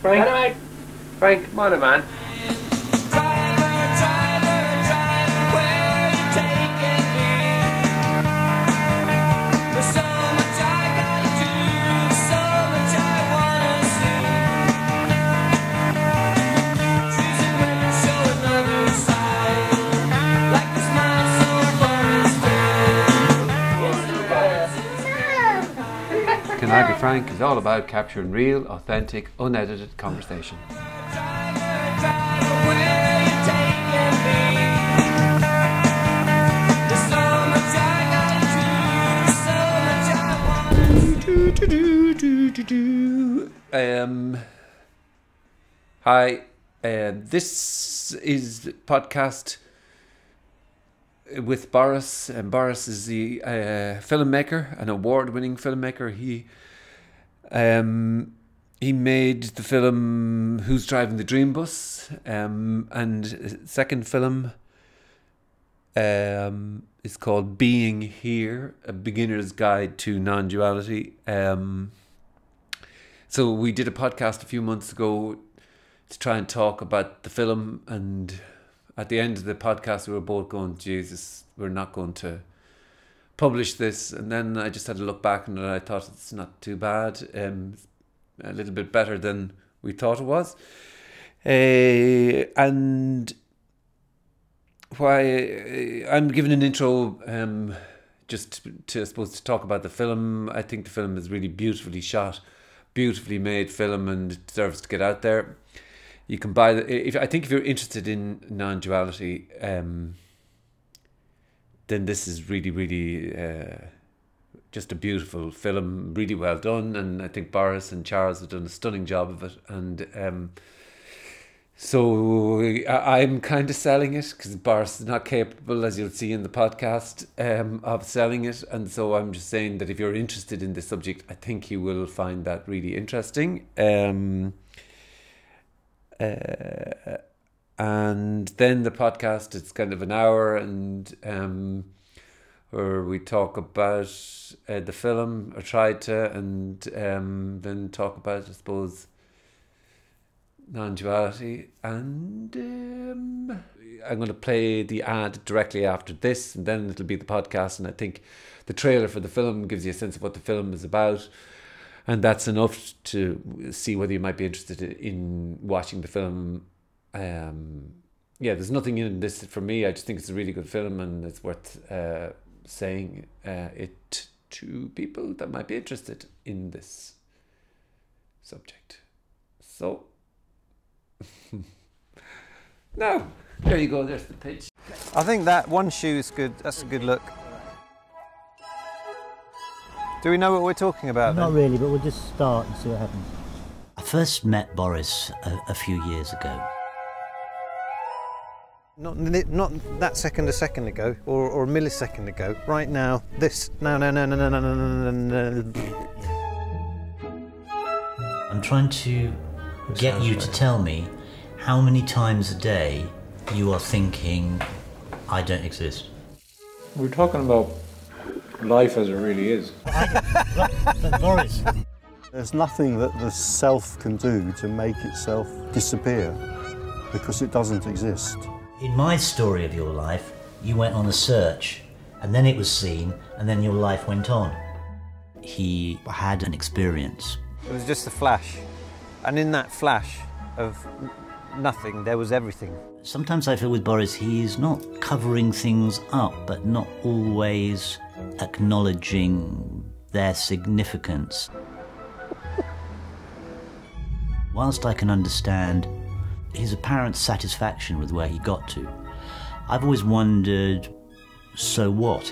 Frank. Frank, come on, man. I Be Frank is all about capturing real, authentic, unedited conversation. Um, hi, uh, this is podcast with Boris, and Boris is the uh, filmmaker, an award-winning filmmaker. He um, he made the film "Who's Driving the Dream Bus," um, and second film um, is called "Being Here: A Beginner's Guide to Non-Duality." Um, so we did a podcast a few months ago to try and talk about the film and at the end of the podcast, we were both going, Jesus, we're not going to publish this. And then I just had to look back and I thought it's not too bad, um, a little bit better than we thought it was. Uh, and why I'm giving an intro um, just to, I suppose, to talk about the film. I think the film is really beautifully shot, beautifully made film and deserves to get out there you can buy the if I think if you're interested in non-duality um, then this is really really uh, just a beautiful film really well done and I think Boris and Charles have done a stunning job of it and um, so I'm kind of selling it because Boris is not capable, as you'll see in the podcast, um, of selling it. And so I'm just saying that if you're interested in this subject, I think you will find that really interesting. Um, uh, and then the podcast it's kind of an hour and um, where we talk about uh, the film or try to and um, then talk about I suppose non-duality and um, I'm going to play the ad directly after this and then it'll be the podcast and I think the trailer for the film gives you a sense of what the film is about and that's enough to see whether you might be interested in watching the film. Um, yeah, there's nothing in this for me. I just think it's a really good film, and it's worth uh, saying uh, it to people that might be interested in this subject. So, now there you go. There's the pitch. I think that one shoe is good. That's a good look. Do we know what we're talking about? Not then? really, but we'll just start and see what happens. I first met Boris a, a few years ago. Not, not that second a second ago or, or a millisecond ago. Right now, this. No, no, no, no, no, no, no, no, no. I'm trying to get you to tell me how many times a day you are thinking, I don't exist. We're talking about life as it really is. Boris, There's nothing that the self can do to make itself disappear because it doesn't exist. In my story of your life, you went on a search, and then it was seen, and then your life went on. He had an experience. It was just a flash. And in that flash of nothing, there was everything. Sometimes I feel with Boris, he is not covering things up, but not always acknowledging their significance. Whilst I can understand his apparent satisfaction with where he got to, I've always wondered so what?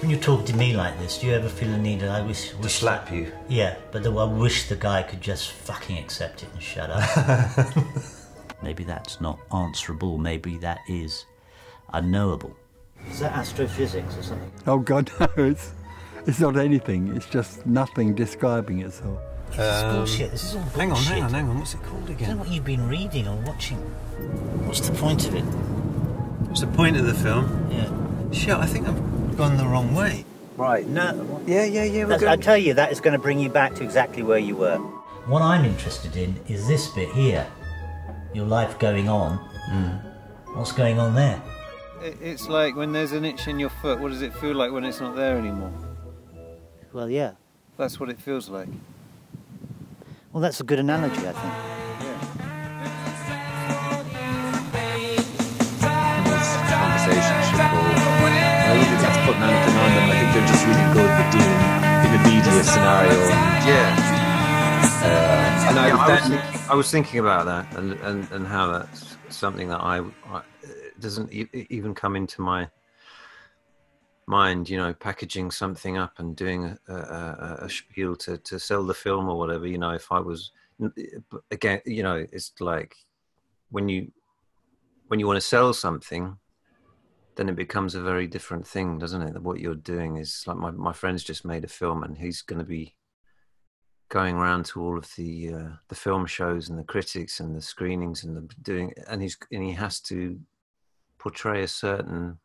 When you talk to me like this, do you ever feel a need that I wish. wish slap you. Yeah, but the, I wish the guy could just fucking accept it and shut up. maybe that's not answerable, maybe that is unknowable. Is that astrophysics or something? Oh God, no! It's it's not anything. It's just nothing describing itself. This is um, bullshit. This is all bullshit. Hang on, hang on, hang on. What's it called I don't know again? what you've been reading or watching. What's the point of it? What's the point of the film? Yeah. Shit, I think I've gone the wrong way. Right. No. Yeah, yeah, yeah. We're That's, I going. tell you, that is going to bring you back to exactly where you were. What I'm interested in is this bit here. Your life going on. Hmm. What's going on there? It- It's like when there's an itch in your foot, what does it feel like when it's not there anymore? Well, yeah. That's what it feels like. Well, that's a good analogy, I think. conversation should. I don't think that's putting anything on them. I think they're just really good at dealing in the media scenario. Yeah. Uh, and I, Yeah, would I was, thinking, I was thinking about that and, and, and how that's something that I, I it doesn't e- even come into my mind. You know, packaging something up and doing a, a, a, spiel to, to sell the film or whatever. You know, if I was again, you know, it's like when you when you want to sell something, then it becomes a very different thing, doesn't it? That what you're doing is like my my friend's just made a film and he's going to be going around to all of the uh, the film shows and the critics and the screenings and the doing and he's and he has to portray a certain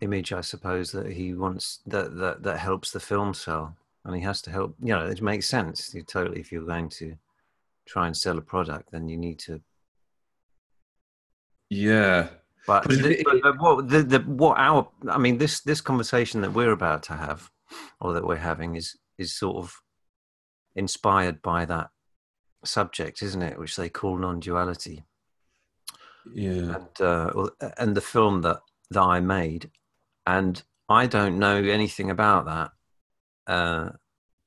image i suppose that he wants that that that helps the film sell and he has to help you know it makes sense you totally if you're going to try and sell a product then you need to yeah. but, But the, but the, what the, the what our I mean this this conversation that we're about to have, or that we're having, is is sort of inspired by that subject, isn't it? Which they call non-duality, Yeah. and uh, and the film that that I made, and I don't know anything about that, uh,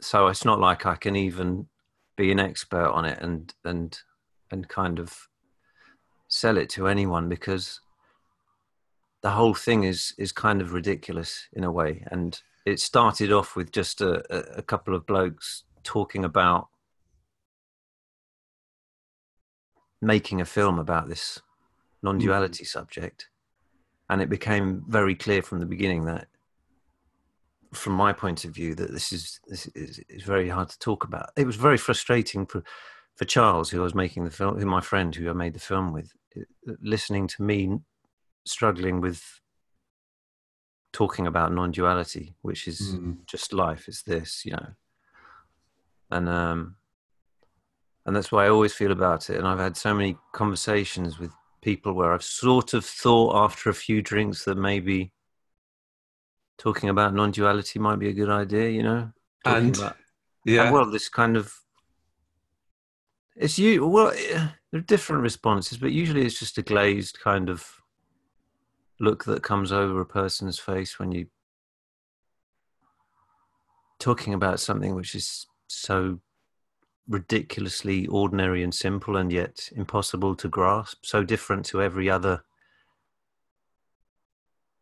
so it's not like I can even be an expert on it and and and kind of sell it to anyone because the whole thing is is kind of ridiculous in a way and it started off with just a, a, a couple of blokes talking about making a film about this non-duality subject. And it became very clear from the beginning that from my point of view that this is this is, is very hard to talk about. It was very frustrating for for Charles who I was making the film who my friend who I made the film with listening to me struggling with talking about non-duality which is Mm. just life is this you know. And um and that's why I always feel about it. And I've had so many conversations with people where I've sort of thought after a few drinks that maybe talking about non-duality might be a good idea you know Talking And about- yeah. and well, this kind of it's you. Well, there are different responses, but usually it's just a glazed kind of look that comes over a person's face when you talking about something which is so ridiculously ordinary and simple and yet impossible to grasp so different to every other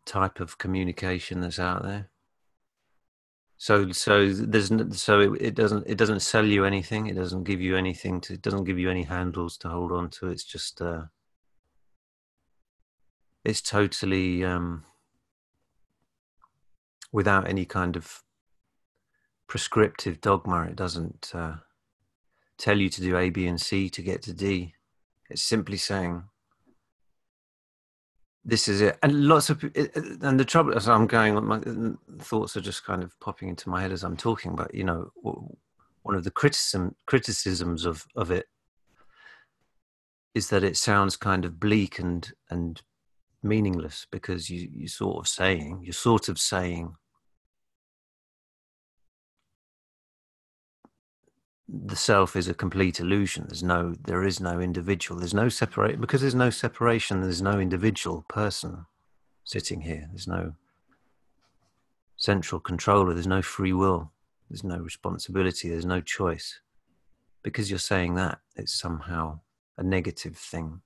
type of communication that's out there. So so there's so it, it doesn't it doesn't sell you anything it doesn't give you anything to it doesn't give you any handles to hold on to it's just uh it's totally um without any kind of prescriptive dogma it doesn't uh tell you to do a b and c to get to d. It's simply saying this is it. And lots of and the trouble as i'm going on, my thoughts are just kind of popping into my head as i'm talking but you know one of the criticism criticisms of of it is that it sounds kind of bleak and and meaningless because you you sort of saying you're sort of saying the self is a complete illusion. There's no there is no individual. There's no separate because there's no separation there's no individual person sitting here. There's no central controller. There's no free will. There's no responsibility. There's no choice. Because you're saying that it's somehow a negative thing.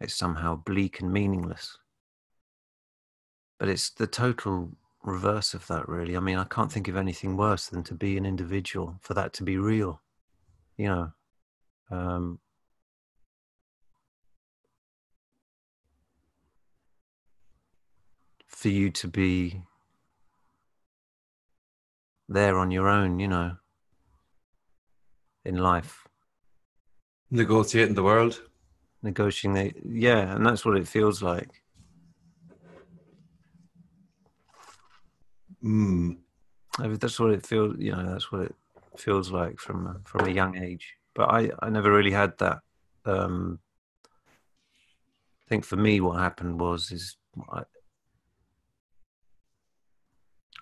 It's somehow bleak and meaningless. But it's the total reverse of that really. I mean i can't think of anything worse than to be an individual for that to be real you know? Um for you to be there on your own you know in life. Negotiating the world. negotiating the yeah and that's what it feels like Mm. I mean, that's what it feels you know that's what it feels like from from a young age. But I I never really had that. Um, I think for me, what happened was is I,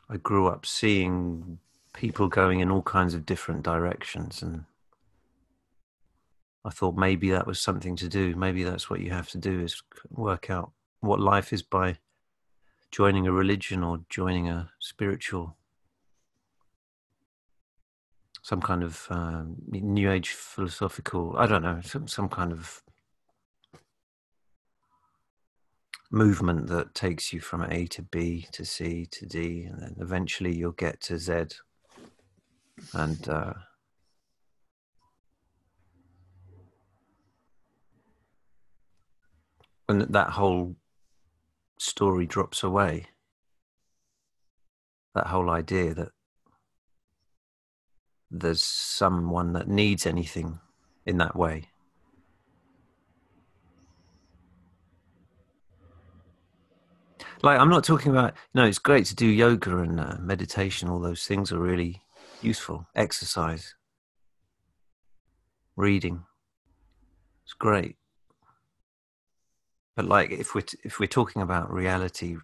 I grew up seeing people going in all kinds of different directions, and I thought maybe that was something to do. Maybe that's what you have to do is work out what life is by joining a religion or joining a spiritual some kind of um, new age philosophical i don't know some, some kind of movement that takes you from a to b to c to d and then eventually you'll get to z. And uh, when that whole story drops away. That whole idea that there's someone that needs anything in that way. Like i'm not talking about no it's great to do yoga and uh, meditation all those things are really useful. Exercise. Reading. It's great but like if we're t- if we're talking about reality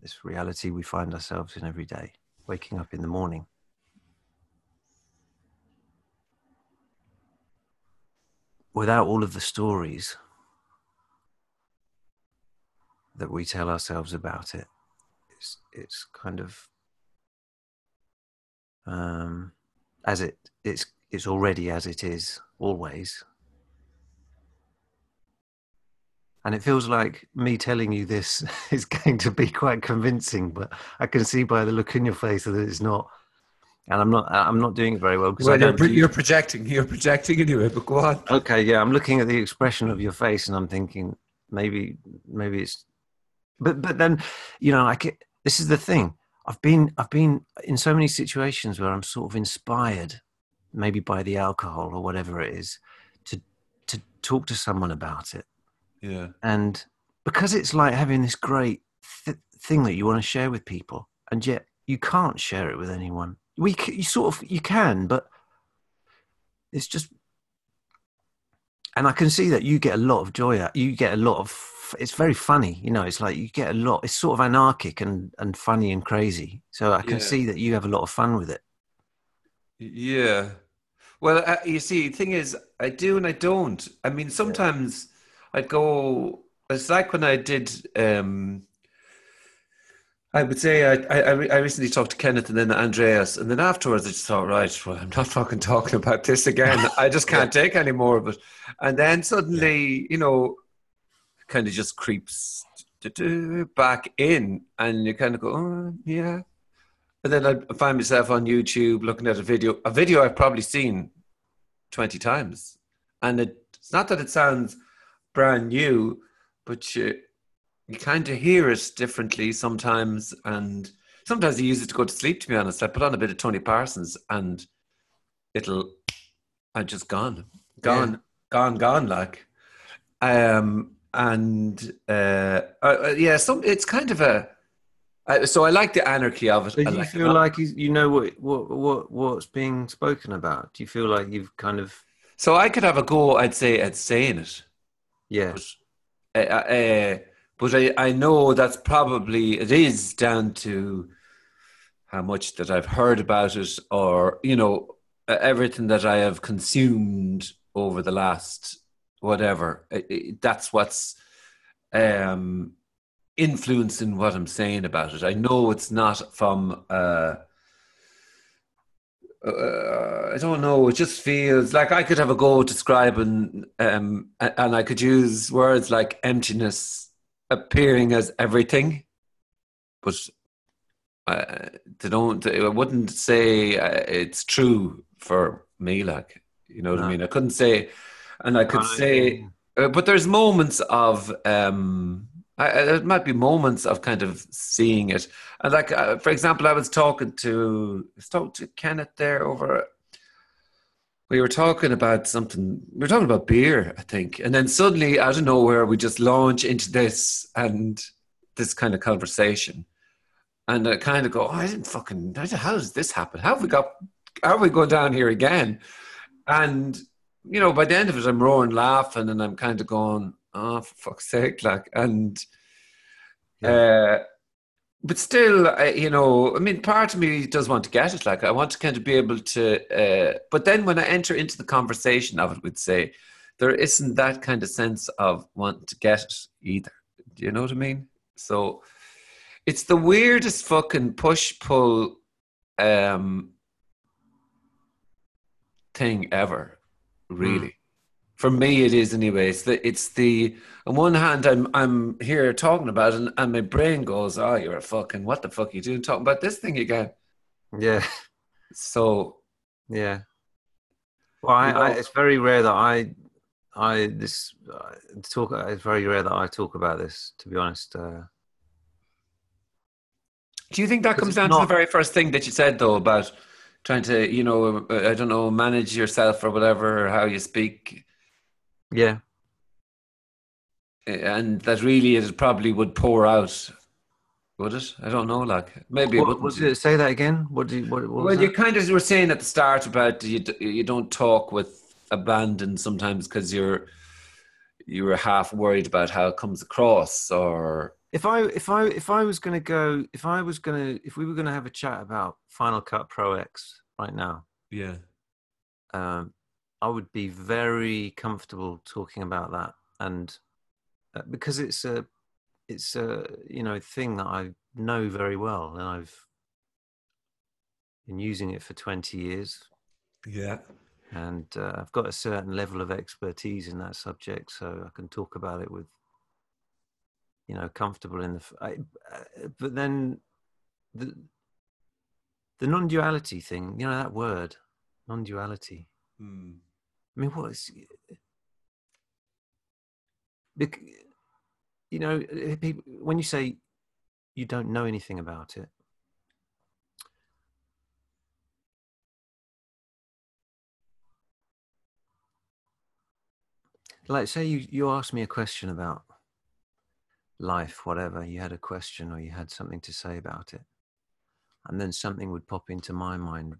this reality we find ourselves in every day waking up in the morning. Without all of the stories that we tell ourselves about it it's it's kind of um as it it's it's already as it is always and it feels like me telling you this is going to be quite convincing but i can see by the look in your face that it's not and i'm not i'm not doing it very well because Well, you're, do- you're projecting. You're projecting anyway. But go on. okay yeah i'm looking at the expression of your face and i'm thinking maybe maybe it's but but then you know like it, this is the thing i've been i've been in so many situations where i'm sort of inspired maybe by the alcohol or whatever it is to to talk to someone about it Yeah. and because it's like having this great th- thing that you want to share with people and yet you can't share it with anyone we c- you sort of you can but it's just and i can see that you get a lot of joy out you get a lot of it's very funny you know it's like you get a lot it's sort of anarchic and and funny and crazy so i can Yeah. see that you have a lot of fun with it Yeah. Well, uh, you see, the thing is, I do and I don't. I mean, sometimes I'd go. It's like when I did. Um, I would say I, I I recently talked to Kenneth and then Andreas, and then afterwards I just thought, right, well, I'm not fucking talking about this again. I just can't take any more of it. And then suddenly, you know, kind of just creeps back in, and you kind of go, oh, yeah. And then I find myself on YouTube looking at a video, a video I've probably seen 20 times. And it, it's not that it sounds brand new, but you, you kind of hear it differently sometimes. And sometimes I use it to go to sleep, to be honest. I put on a bit of Tony Parsons and it'll, I'm just gone, gone, gone, gone, like. Um, and uh, uh, uh, yeah, some, it's kind of a, I, so I like the anarchy of it. do you like feel it. like you, you know what, what what what's being spoken about do you feel like you've kind of So I could have a go, I'd say, at saying it. Yeah But, uh, uh, but I, I know that's probably, it is down to how much that I've heard about it or, you know, everything that I have consumed over the last whatever. It, it, that's what's um, influencing what I'm saying about it. I know it's not from. Uh, uh, I don't know. It just feels like I could have a go describing, um, and I could use words like emptiness appearing as everything, but uh, they don't. I wouldn't say uh, it's true for me. Like you know what I mean. I couldn't say, and I could I- say, uh, but there's moments of. Um, I, there might be moments of kind of seeing it, and like uh, for example, I was talking to talking to Kenneth there over. We were talking about something. We were talking about beer, I think, and then suddenly, out of nowhere, we just launch into this and this kind of conversation, and I kind of go, oh, "I didn't fucking. How does this happen? How have we got how are we going down here again? And you know, by the end of it, I'm roaring, laughing, and I'm kind of going, "Oh, for fuck's sake!" Like, and uh, but still, I, you know, I mean, part of me does want to get it. Like, I want to kind of be able to. Uh, but then, when I enter into the conversation of it, would say there isn't that kind of sense of wanting to get it either. Do you know what I mean? So it's the weirdest fucking push pull um, thing ever, really. For me, it is anyway. It's the, it's the on one hand, I'm I'm here talking about it, and, and my brain goes, "Oh, you're a fucking what the fuck are you doing talking about this thing again?" Yeah, So yeah. Well, I, I, it's very rare that I, I this uh, talk. It's very rare that I talk about this. To be honest, uh, Do you think that comes down to the very first thing that you said, though, about trying to, you know, uh, I don't know, manage yourself or whatever, or how you speak, yeah. and that really it probably would pour out, would it? I don't know, like maybe it What, what did it say that again? What do you? What, what well, you that? kind of were saying at the start about you. You don't talk with abandon sometimes because you're you were half worried about how it comes across, or If I if I if I was going to go if I was going to if we were going to have a chat about Final Cut Pro X right now, yeah, um, I would be very comfortable talking about that, and uh, because it's a it's a you know thing that I know very well, and I've been using it for twenty years, yeah, and uh, I've got a certain level of expertise in that subject, so I can talk about it with you know comfortable in the. f- I, uh, but then the the non-duality thing, you know that word, non-duality. Hmm. I mean, what is? You know, eh, when you say you don't know anything about it, like say you you asked me a question about life, whatever. You had a question or you had something to say about it, and then something would pop into my mind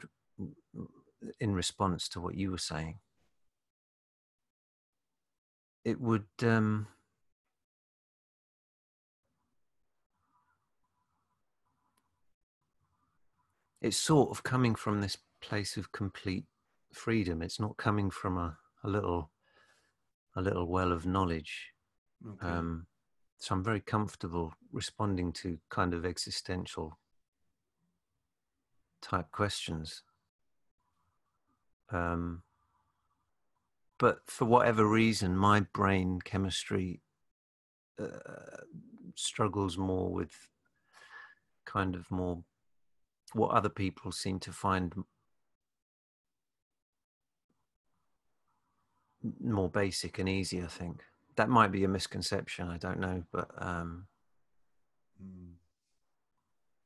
in response to what you were saying it would um it's sort of coming from this place of complete freedom. It's not coming from a, a little a little well of knowledge. Um so i'm very comfortable responding to kind of existential type questions. Um but for whatever reason, my brain chemistry uh, struggles more with kind of more what other people seem to find more basic and easy. I think that might be a misconception. I don't know, but um,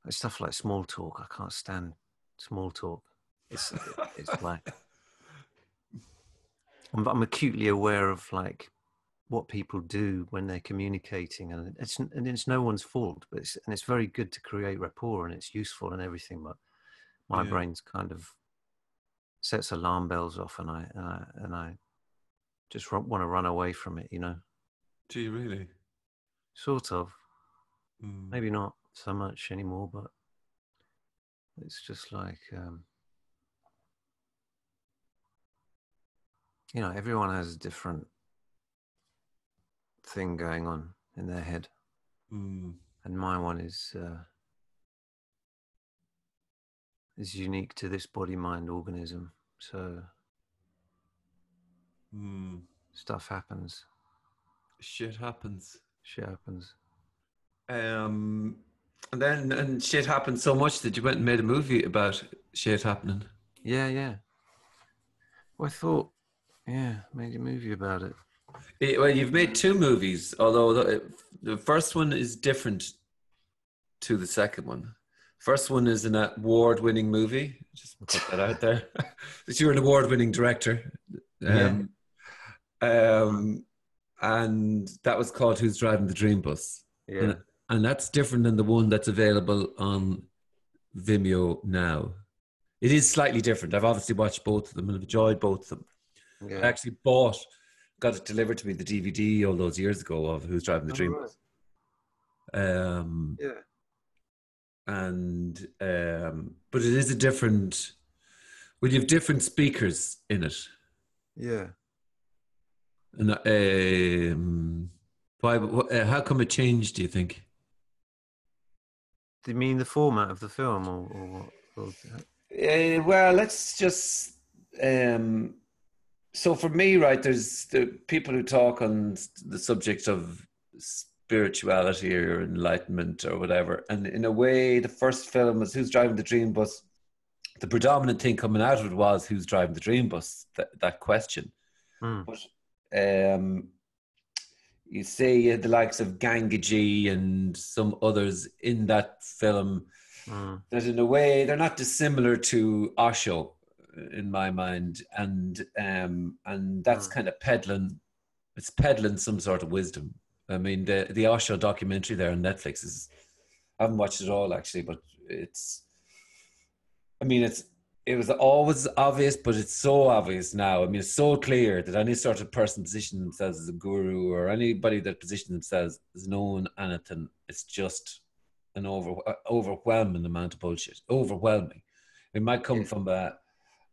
it's stuff like small talk. I can't stand small talk. It's it's like I'm, I'm acutely aware of like what people do when they're communicating, and it's and it's no one's fault, but it's and it's very good to create rapport, and it's useful and everything. But my Yeah. brain's kind of sets alarm bells off, and I and I and I just want to run away from it. You know, Do you really? sort of. Hmm. Maybe not so much anymore, but it's just like um, you know, everyone has a different thing going on in their head, Hmm. and my one is uh, is unique to this body mind organism. So Hmm. stuff happens, Shit happens. shit happens. Um, and then and shit happened so much that you went and made a movie about shit happening. Yeah, yeah. Well, I thought, yeah, made a movie about it. Eh, well, you've made two movies, although the, the first one is different to the second one. First one is an award-winning movie. Just put that out there. that you're an award-winning director. Um, um, and that was called "Who's Driving the Dream Bus," Yeah, and, and that's different than the one that's available on Vimeo now. It is slightly different. I've obviously watched both of them and I've enjoyed both of them. I actually bought, got it delivered to me the DVD all those years ago of Who's Driving the Oh, Dream. right. Um, Yeah. and um, but it is a different. Well, you have different speakers in it, Yeah. and um, why? wh- Uh, how come it changed? Do you think? Do you mean the format of the film, or, or, what? or Uh, well, let's just. Um, so for me, right, there's the people who talk on the subject of spirituality or enlightenment or whatever, and in a way, the first film was "Who's Driving the Dream Bus." The predominant thing coming out of it was "Who's Driving the Dream Bus?" That that question. Hmm. But um, you see had the likes of Gangaji and some others in that film Mm. that in a way they're not dissimilar to Osho in my mind and um and that's kind of peddling it's peddling some sort of wisdom i mean the the Osho documentary there on netflix is i haven't watched it all actually but it's i mean it's it was always obvious but it's so obvious now i mean it's so clear that any sort of person positioning themselves as a guru or anybody that positions themselves as known anything it's just an over uh, overwhelming amount of bullshit. Overwhelming. It might come from a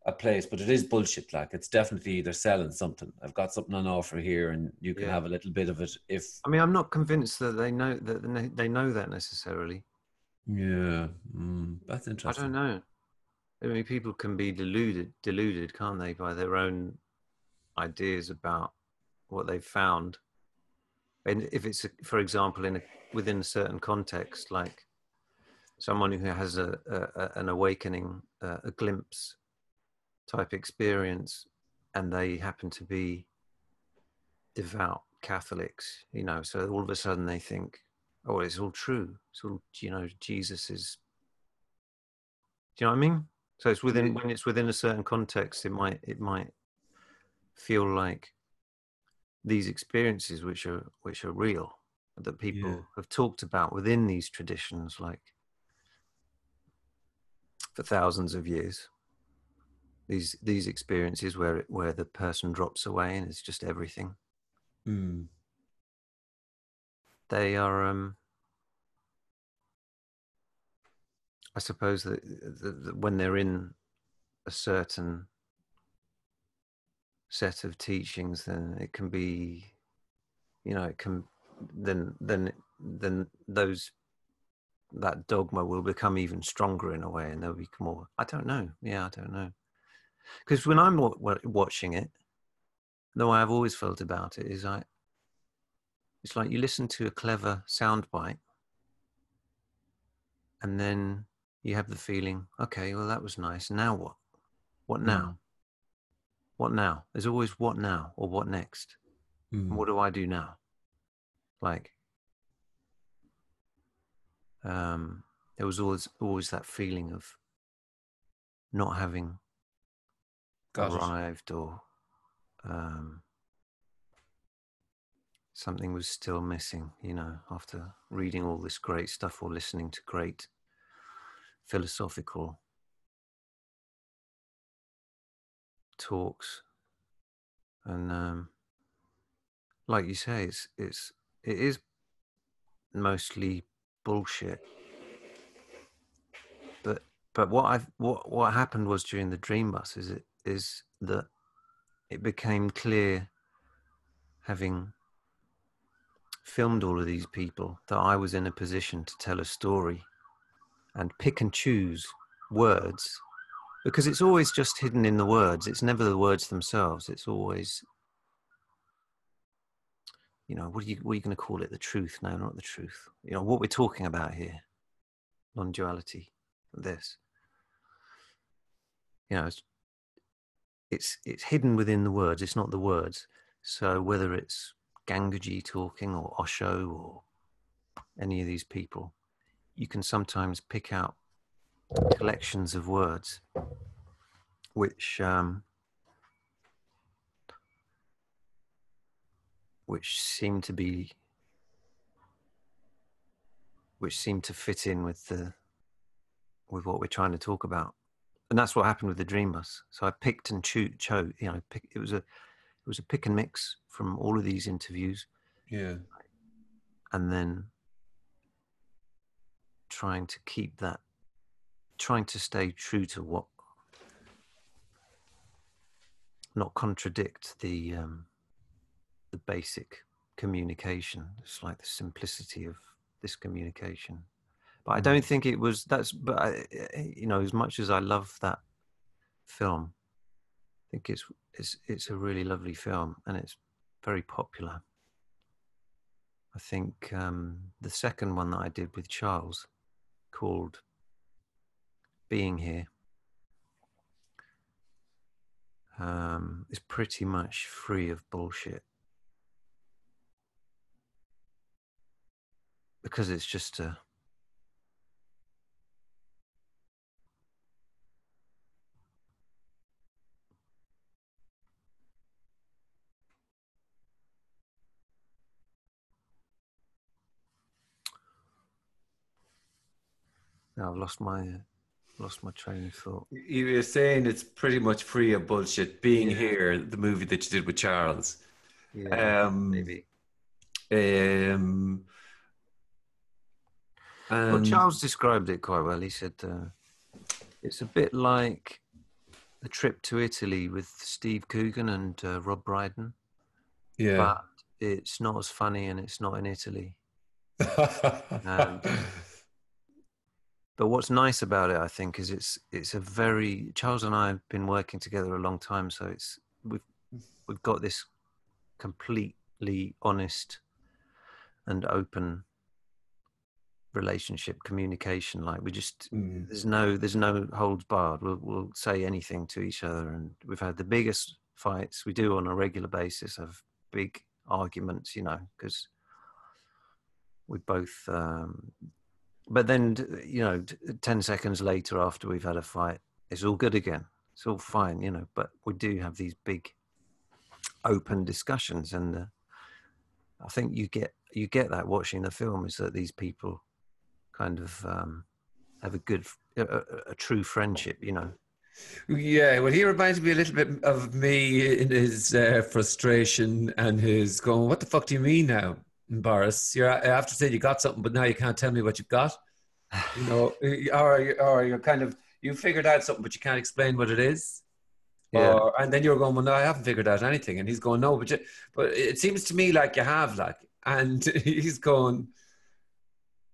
a place, but it is bullshit. Like it's definitely they're selling something. I've got something on offer here, and you can Yeah. have a little bit of it. If I mean, I'm not convinced that they know that they- know that necessarily. yeah, mm, that's interesting. I don't know. I mean, people can be deluded, deluded, can't they, by their own ideas about what they've found. And if it's, a, for example, in a, within a certain context, like someone who has a, a- an awakening, uh, a glimpse type experience, and they happen to be devout Catholics, you know, so all of a sudden they think, oh, it's all true. It's all, you know, Jesus is do you know what I mean? So it's within when it's within a certain context, it might it might feel like these experiences which are which are real that people Yeah. have talked about within these traditions like for thousands of years these these experiences where it, where the person drops away and it's just everything. Mm, they are um i suppose that, that, that when they're in a certain set of teachings then it can be you know it can then then then those that dogma will become even stronger in a way and they'll become more i don't know. Yeah i don't know because when i'm wa- wa- watching it the way i've always felt about it is i it's like you listen to a clever soundbite and then you have the feeling okay well that was nice. Now what? What now? What now? There's always what now or what next. Mm, what do i do now? Like um there was always always that feeling of not having got it. arrived or um, something was still missing, you know, after reading all this great stuff or listening to great philosophical talks. And um, like you say, it's it's it is mostly bullshit. But but what I what what happened was during the dream bus is it is that it became clear having filmed all of these people that I was in a position to tell a story and pick and choose words because it's always just hidden in the words. It's never the words themselves. It's always you know what are you you going to call it? The truth? No not the truth. You know what we're talking about here. Non-duality. This. You know it's it's it's hidden within the words it's not the words. So whether it's gangaji talking or osho or any of these people you can sometimes pick out collections of words which um, which seem to be which seem to fit in with the with what we're trying to talk about and that's what happened with the Dream Bus. So I picked and cho- chose. You know, pick, it was a it was a pick and mix from all of these interviews, Yeah. and then trying to keep that, trying to stay true to what, not contradict the um, the basic communication. It's like the simplicity of this communication. But I don't think it was that's. But I, I- you know, as much as I love that film, I think it's it's it's a really lovely film and it's very popular. I think um, the second one that I did with Charles, called "Being Here," um, is pretty much free of bullshit because it's just a Now I've lost my uh, lost my train of thought. You were saying it's pretty much free of bullshit. Being Yeah. here, the movie that you did with Charles. Yeah, Um, maybe. Um, Well, Charles described it quite well. He said uh, it's a bit like the trip to Italy with Steve Coogan and uh, Rob Brydon, yeah. but it's not as funny and it's not in Italy. and- But what's nice about it, I think, is it's it's a very Charles and I have been working together a long time, so it's we've we've got this completely honest and open relationship communication. Like we just Mm. there's no there's no holds barred. We'll we'll say anything to each other, and we've had the biggest fights we do on a regular basis. Have big arguments, you know, because we both. Um, but then you know, ten seconds later, after we've had a fight, it's all good again. It's all fine, you know. But we do have these big, open discussions, and uh, I think you get you get that watching the film is that these people kind of um, have a good, a, a, a true friendship, you know. Yeah, well, he reminds me a little bit of me in his uh, frustration and his going, "What the fuck do you mean now, Boris? You're after saying you got something, but now you can't tell me what you've got." You know, or or you're kind of you figured out something, but you can't explain what it is. Yeah. Or, and then you're going, "Well, no, I haven't figured out anything," and he's going, "No, but you, but it seems to me like you have, like." And he's going,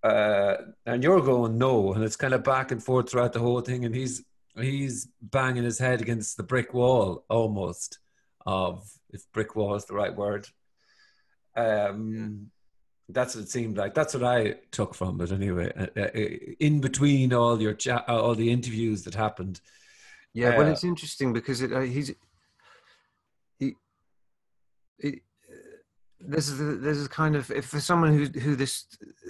uh, and you're going no, and it's kind of back and forth throughout the whole thing, and he's he's banging his head against the brick wall almost of if brick wall is the right word. Um, that's what it seemed like. That's what I took from it anyway. Uh, uh, in between all your cha- uh, all the interviews that happened, Yeah, well, Uh, it's interesting because it, uh, he's he, he uh, there's a, there's a kind of if for someone who who this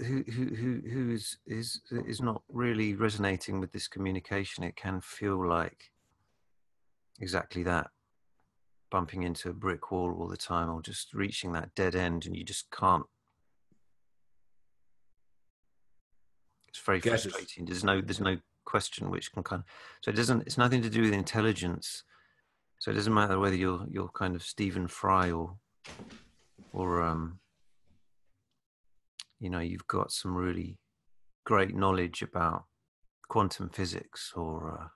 who who who who is is is not really resonating with this communication, it can feel like exactly that bumping into a brick wall all the time or just reaching that dead end and you just can't it's very it. frustrating there's no there's no question which can kind of so it doesn't it's nothing to do with intelligence so it doesn't matter whether you're you're kind of stephen fry or or um you know you've got some really great knowledge about quantum physics or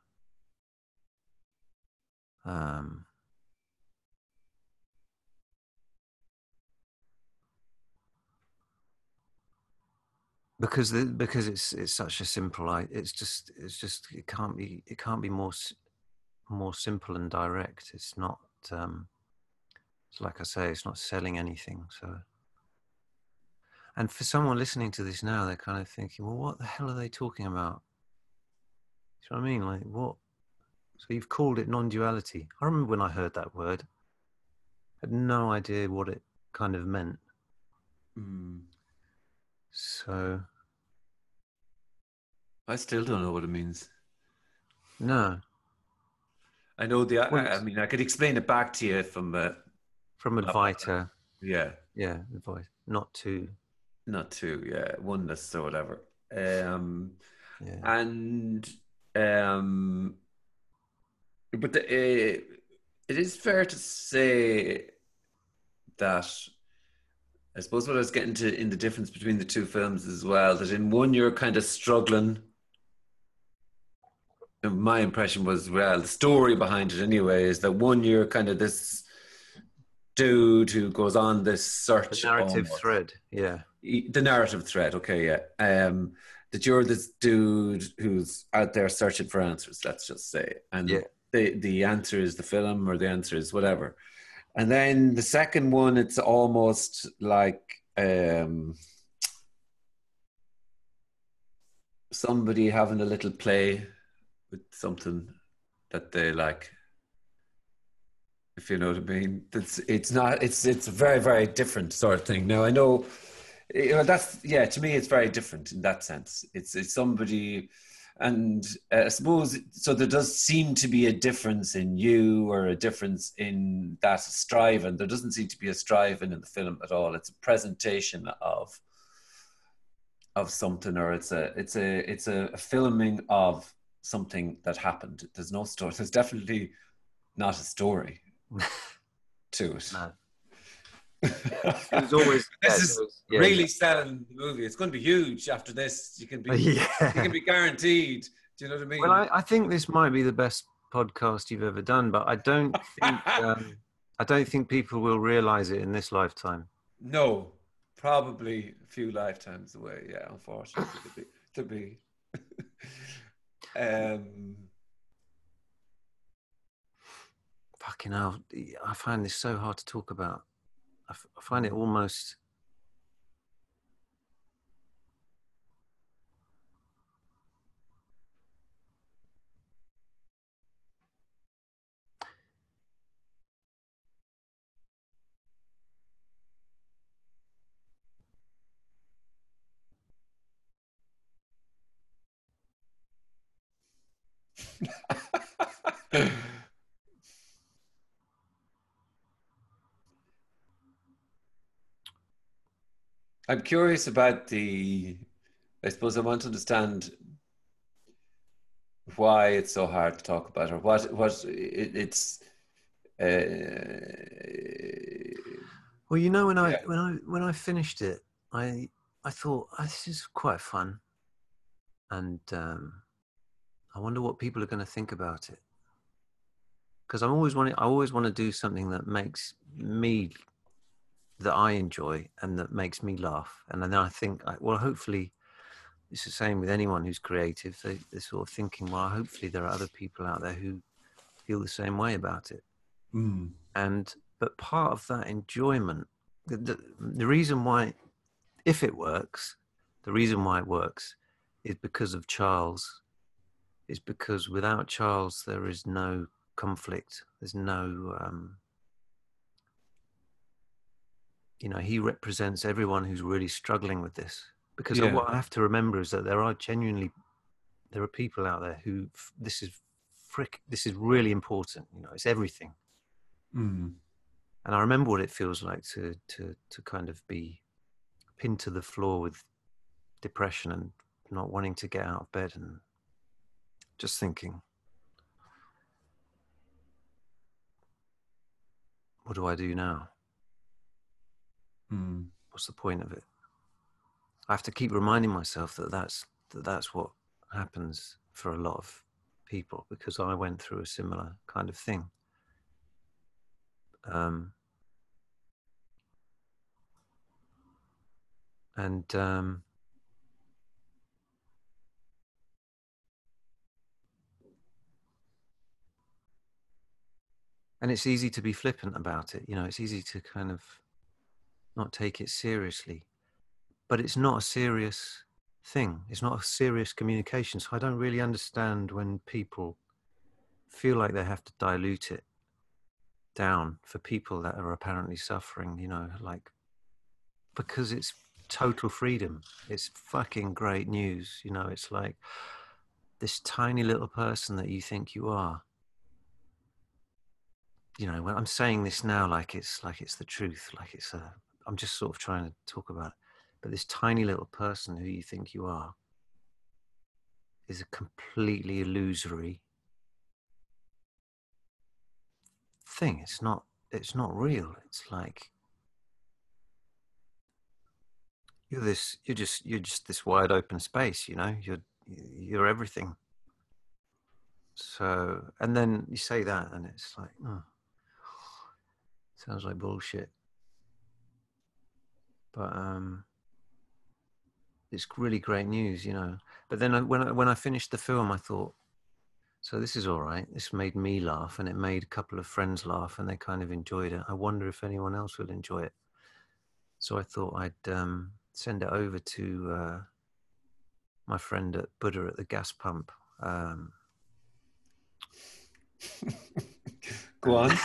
uh, um because the, because it's it's such a simple it's just it's just it can't be it can't be more more simple and direct. It's not um it's like i say it's not selling anything so and for someone listening to this now they're kind of thinking well what the hell are they talking about? You know what i mean? Like what? So you've called it non-duality. I remember when i heard that word. I had no idea what it kind of meant so I still don't know what it means. no I know the. Well, I, I mean, I could explain it back to you from. Uh, from advaita yeah, yeah advice not to not two. Yeah, oneness or whatever. Um, yeah and um But the, uh, it is fair to say that I suppose what I was getting to in the difference between the two films as well, that in one you're kind of struggling. My impression was, well, the story behind it anyway is that one you're kind of this dude who goes on this search. The narrative almost. thread, yeah. The narrative thread, okay, yeah. Um, that you're this dude who's out there searching for answers, let's just say. And Yeah. the, the answer is the film or the answer is whatever. And then the second one, it's almost like um, somebody having a little play with something that they like. If you know what I mean, it's it's not it's it's a very very different sort of thing. Now I know, you know that's yeah. To me, it's very different in that sense. It's it's somebody and uh, I suppose so. There does seem to be a difference in you, or a difference in that striving. There doesn't seem to be a striving in the film at all. It's a presentation of of something, or it's a it's a it's a, filming of something that happened. There's no story. There's definitely not a story to it. No. It was always this yeah, is yeah, really selling the movie. It's going to be huge after this. You can be you can be guaranteed. Do you know what I mean? Well, I, I think this might be the best podcast you've ever done, but I don't think um, I don't think people will realise it in this lifetime. No, probably a few lifetimes away. Yeah, unfortunately, to be. To be. um, Fucking hell, I find this so hard to talk about. I, find it almost. I'm curious about the. I suppose I want to understand why it's so hard to talk about, or what what it, it's. Uh, Well, you know, when I Yeah. when I when I finished it, I I thought oh, this is quite fun, and um, I wonder what people are going to think about it. Because I'm always wanting, I always want to do something that makes me that I enjoy and that makes me laugh. And then I think, well, hopefully, it's the same with anyone who's creative. They, they're sort of thinking, well, hopefully there are other people out there who feel the same way about it mm, and but part of that enjoyment the, the, the reason why if it works the reason why it works is because of charles is because without charles there is no conflict there's no um, you know he represents everyone who's really struggling with this because Yeah. what i have to remember is that there are genuinely there are people out there who this is frick this is really important you know it's everything mm, and I remember what it feels like to to to kind of be pinned to the floor with depression and not wanting to get out of bed and just thinking, what do I do now? Mm. What's the point of it? I have to keep reminding myself that that's that that's what happens for a lot of people because I went through a similar kind of thing. Um, and um, and it's easy to be flippant about it. You know, it's easy to kind of not take it seriously, but it's not a serious thing. It's not a serious communication. So I don't really understand when people feel like they have to dilute it down for people that are apparently suffering, you know, like because it's total freedom. It's fucking great news, you know, it's like this tiny little person that you think you are. You know, when I'm saying this now like it's like it's the truth, like it's a I'm just sort of trying to talk about it. But this tiny little person who you think you are is a completely illusory thing. It's not. It's not real. It's like you're this. You're just. You're just this wide open space. You know. You're. You're everything. So, and then you say that, and it's like, oh, sounds like bullshit. But um, it's really great news, you know. But then I, when I, when I finished the film, I thought, so this is all right. This made me laugh, and it made a couple of friends laugh, and they kind of enjoyed it. I wonder if anyone else will enjoy it. So I thought I'd um, send it over to uh, my friend at Buddha at the gas pump. Um, Go on.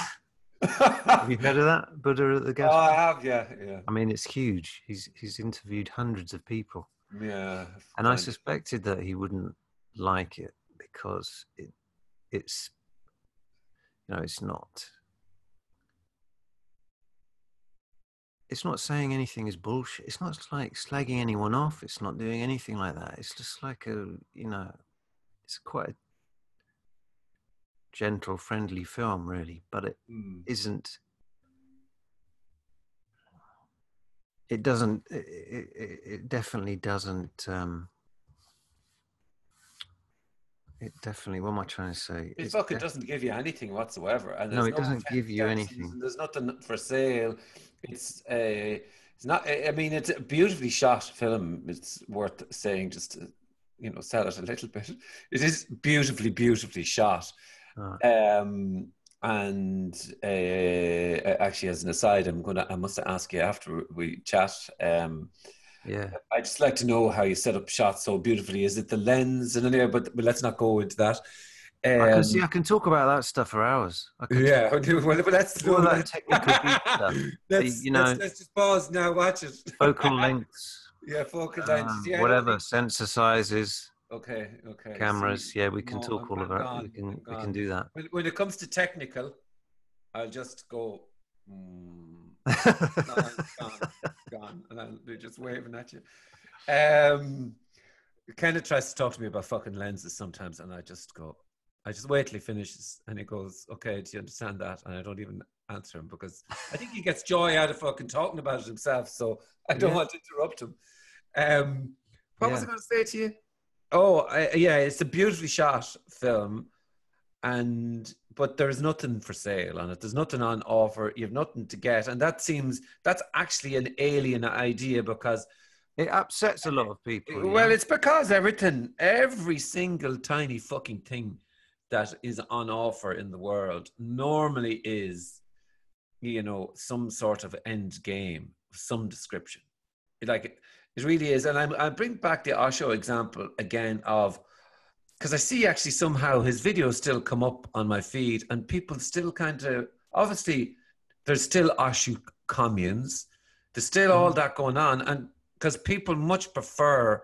Have you heard of that Buddha at the gas? Oh, I have, yeah, yeah, I mean, it's huge. He's he's interviewed hundreds of people, yeah. and I suspected that he wouldn't like it because it it's you know it's not it's not saying anything is bullshit. It's not like slagging anyone off. It's not doing anything like that. It's just like a you know, it's quite a gentle, friendly film, really. But it Mm. isn't. It doesn't. It, it, it- it definitely doesn't. Um, it definitely. What am I trying to say? It It's fucking def- doesn't give you anything whatsoever. And No, it doesn't give you anything. There's nothing for sale. It's a. It's not. I I mean, it's a beautifully shot film. It's worth saying just to, you know, sell it a little bit. It is beautifully, beautifully shot. Ah. Um, and uh, actually, as an aside, I'm gonna. I must ask you after we chat. Um, Yeah. I'd just like to know how you set up shots so beautifully. Is it the lens and anyway? But, but let's not go into that. I Um, can see. I can talk about that stuff for hours. I yeah, well, well, let's All no, that technical stuff. let's, you know- let's, let's just pause now. Watch it. focal lengths, yeah, focal lengths. um, Yeah, whatever, sensor sizes, Okay, okay. cameras. See, Yeah, we can no, talk I'm- all I'm about. gone, We can. We can do that. when, when it comes to technical, I'll just go. Mm, gone, gone, gone, and I'll be just waving at you. Um, Kenneth tries to talk to me about fucking lenses sometimes, and I just go, I just wait till he finishes, and he goes, "Okay, do you understand that?" And I don't even answer him because I think he gets joy out of fucking talking about it himself. So I don't Yeah. want to interrupt him. Um, what was I going to say to you? Oh, I, yeah, it's a beautifully shot film, and but there's nothing for sale on it. There's nothing on offer. You have nothing to get, and that seems that's actually an alien idea because It upsets a lot of people. well, it's because everything, every single tiny fucking thing that is on offer in the world normally is, you know, some sort of end game, some description. Like it, really is. And I'm, I bring back the Osho example again of, because I see actually somehow his videos still come up on my feed and people still kind of, obviously, there's still Osho communes. There's still all mm-hmm. that going on. And because people much prefer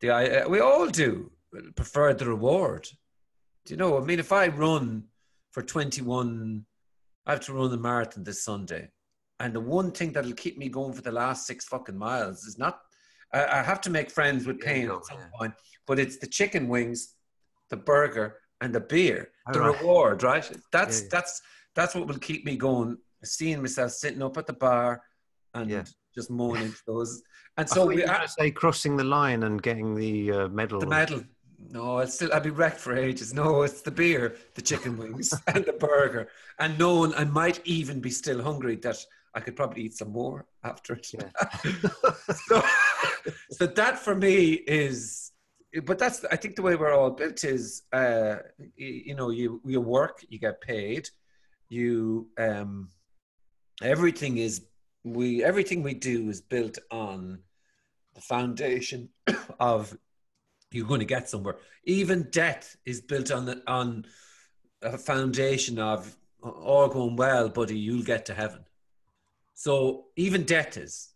the I uh, we all do prefer the reward. Do you know? I mean, if I run for 21, I have to run the marathon this Sunday, and the one thing that'll keep me going for the last six fucking miles is not. I, I have to make friends with pain at some yeah. point, but it's the chicken wings, the burger, and the beer. All the right. reward, right? That's Yeah, that's that's what will keep me going. Seeing myself sitting up at the bar and Yeah. just moaning those. And so we, were say crossing the line and getting the uh, medal. the medal. No, I'd still I'd be wrecked for ages. No, it's the beer, the chicken wings, and the burger. And knowing I might even be still hungry, that I could probably eat some more after it. so, so that for me is, but that's I think the way we're all built is, uh, you, you know, you you work, you get paid, you um, everything is we everything we do is built on the foundation of you're going to get somewhere. Even debt is built on the, on a foundation of all going well, buddy, you'll get to heaven. So even death is.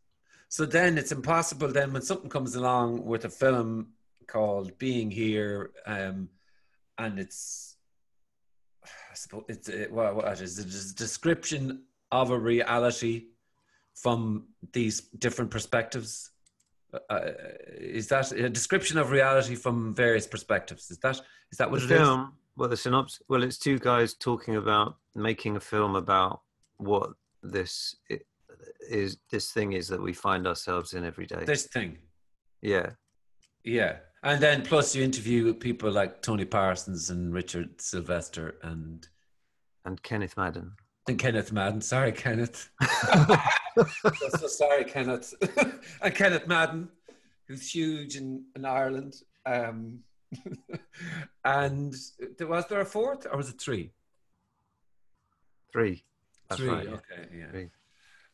So then it's impossible. Then when something comes along with a film called Being Here, um, and it's, I suppose it's a, what, what is it? It's a description of a reality from these different perspectives uh, is that a description of reality from various perspectives? Is that is that what the it is? film. Well, the synopsis. Well, it's two guys talking about making a film about what this is this thing is that we find ourselves in every day. This thing. yeah, Yeah. And then plus you interview people like Tony Parsons and Richard Sylvester and and Kenneth Madden. and Kenneth Madden. Sorry, Kenneth. so, so sorry, Kenneth. and Kenneth Madden, who's huge in, in Ireland. Um, and there, was there a fourth or was it three? Three. That's three. right. Okay, yeah. Three.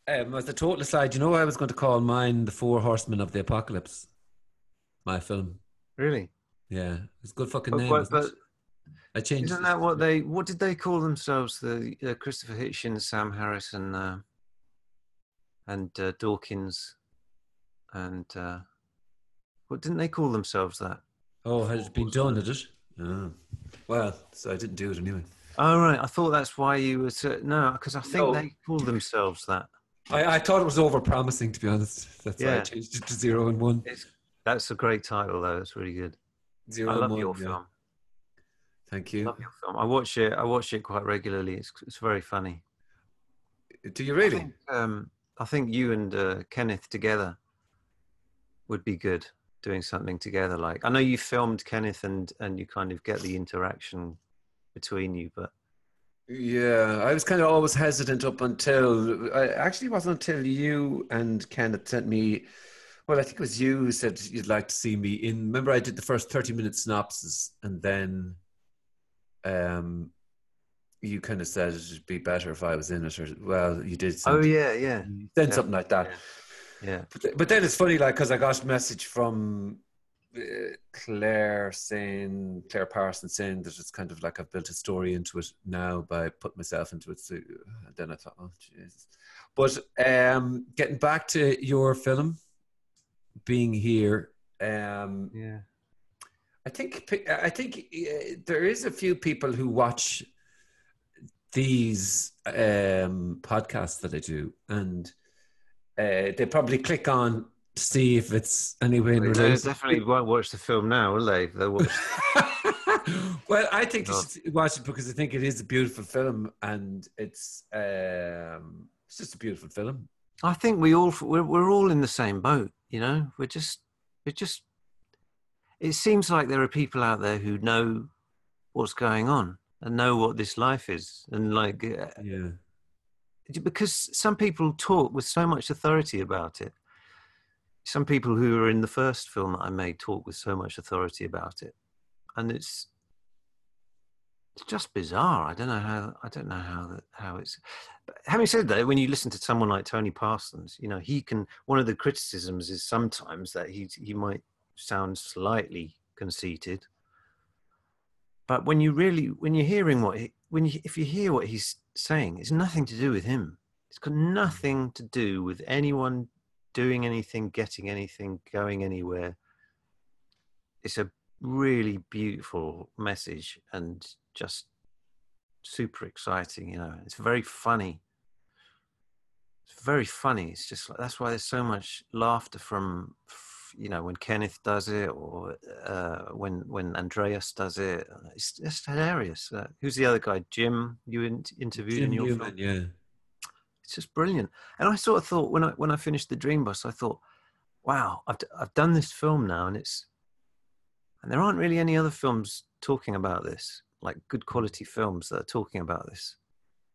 Um, as a total aside, you know I was going to call mine the Four Horsemen of the Apocalypse. My film. Really? Yeah, it's a good fucking But, name. but, but I changed. isn't that what they? What did they call themselves? The uh, Christopher Hitchens, Sam Harris, and uh, and uh, Dawkins, and uh, what didn't they call themselves that? Oh, has it been done? Did it? Oh. Well, so I didn't do it anyway. Oh right, I thought that's why you were. No, because I think No. they call themselves that. I, I thought it was over promising, to be honest. That's why I changed it to zero and one. It's, that's a great title, though. It's really good. Zero I love one. your yeah. film. Thank I you. love your film. I watch it. I watch it quite regularly. It's it's very funny. Do you I really? think, um, I think you and uh, Kenneth together would be good doing something together. Like I know you filmed Kenneth, and and you kind of get the interaction between you, but Yeah, I was kind of always hesitant up until I actually wasn't until you and Kenneth sent me. Well, I think it was you who said you'd like to see me in. Remember, I did the first thirty-minute synopsis, and then, um, you kind of said it'd be better if I was in it, or well, you did. Send, oh yeah, yeah, you said something like that. yeah. But, but then it's funny, like, because I got a message from Claire saying, Claire Parsons saying that it's kind of like I've built a story into it now by putting myself into it. So uh, then I thought, oh, Jesus. But um, getting back to your film, being here, um, Yeah. I think I think uh, there is a few people who watch these um, podcasts that I do, and uh, they probably click on see if it's anyway in They definitely won't watch the film now, will they? They'll watch. well, I think you should watch it because I think it is a beautiful film, and it's um, it's just a beautiful film. I think we all we're, we're all in the same boat. You know, we're just we're just. It seems like there are people out there who know what's going on and know what this life is, and like uh, Yeah, because some people talk with so much authority about it. Some people who were in the first film that I made talk with so much authority about it, and it's it's just bizarre. I don't know how I don't know how that how it's. But having said that, when you listen to someone like Tony Parsons, you know he can. One of the criticisms is sometimes that he he might sound slightly conceited, but when you really when you're hearing what he, when you if you hear what he's saying, it's nothing to do with him. It's got nothing to do with anyone doing anything, getting anything, going anywhere. It's a really beautiful message and just super exciting. You know, it's very funny. It's very funny. It's just like that's why there's so much laughter from, you know, when Kenneth does it or uh, when when Andreas does it. It's just hilarious. Uh, who's the other guy? Jim. You in- interviewed in your Newman, film? yeah. It's just brilliant. And I sort of thought when I when I finished the Dream Bus, I thought, wow, I've I've done this film now, and it's and there aren't really any other films talking about this, like good quality films that are talking about this.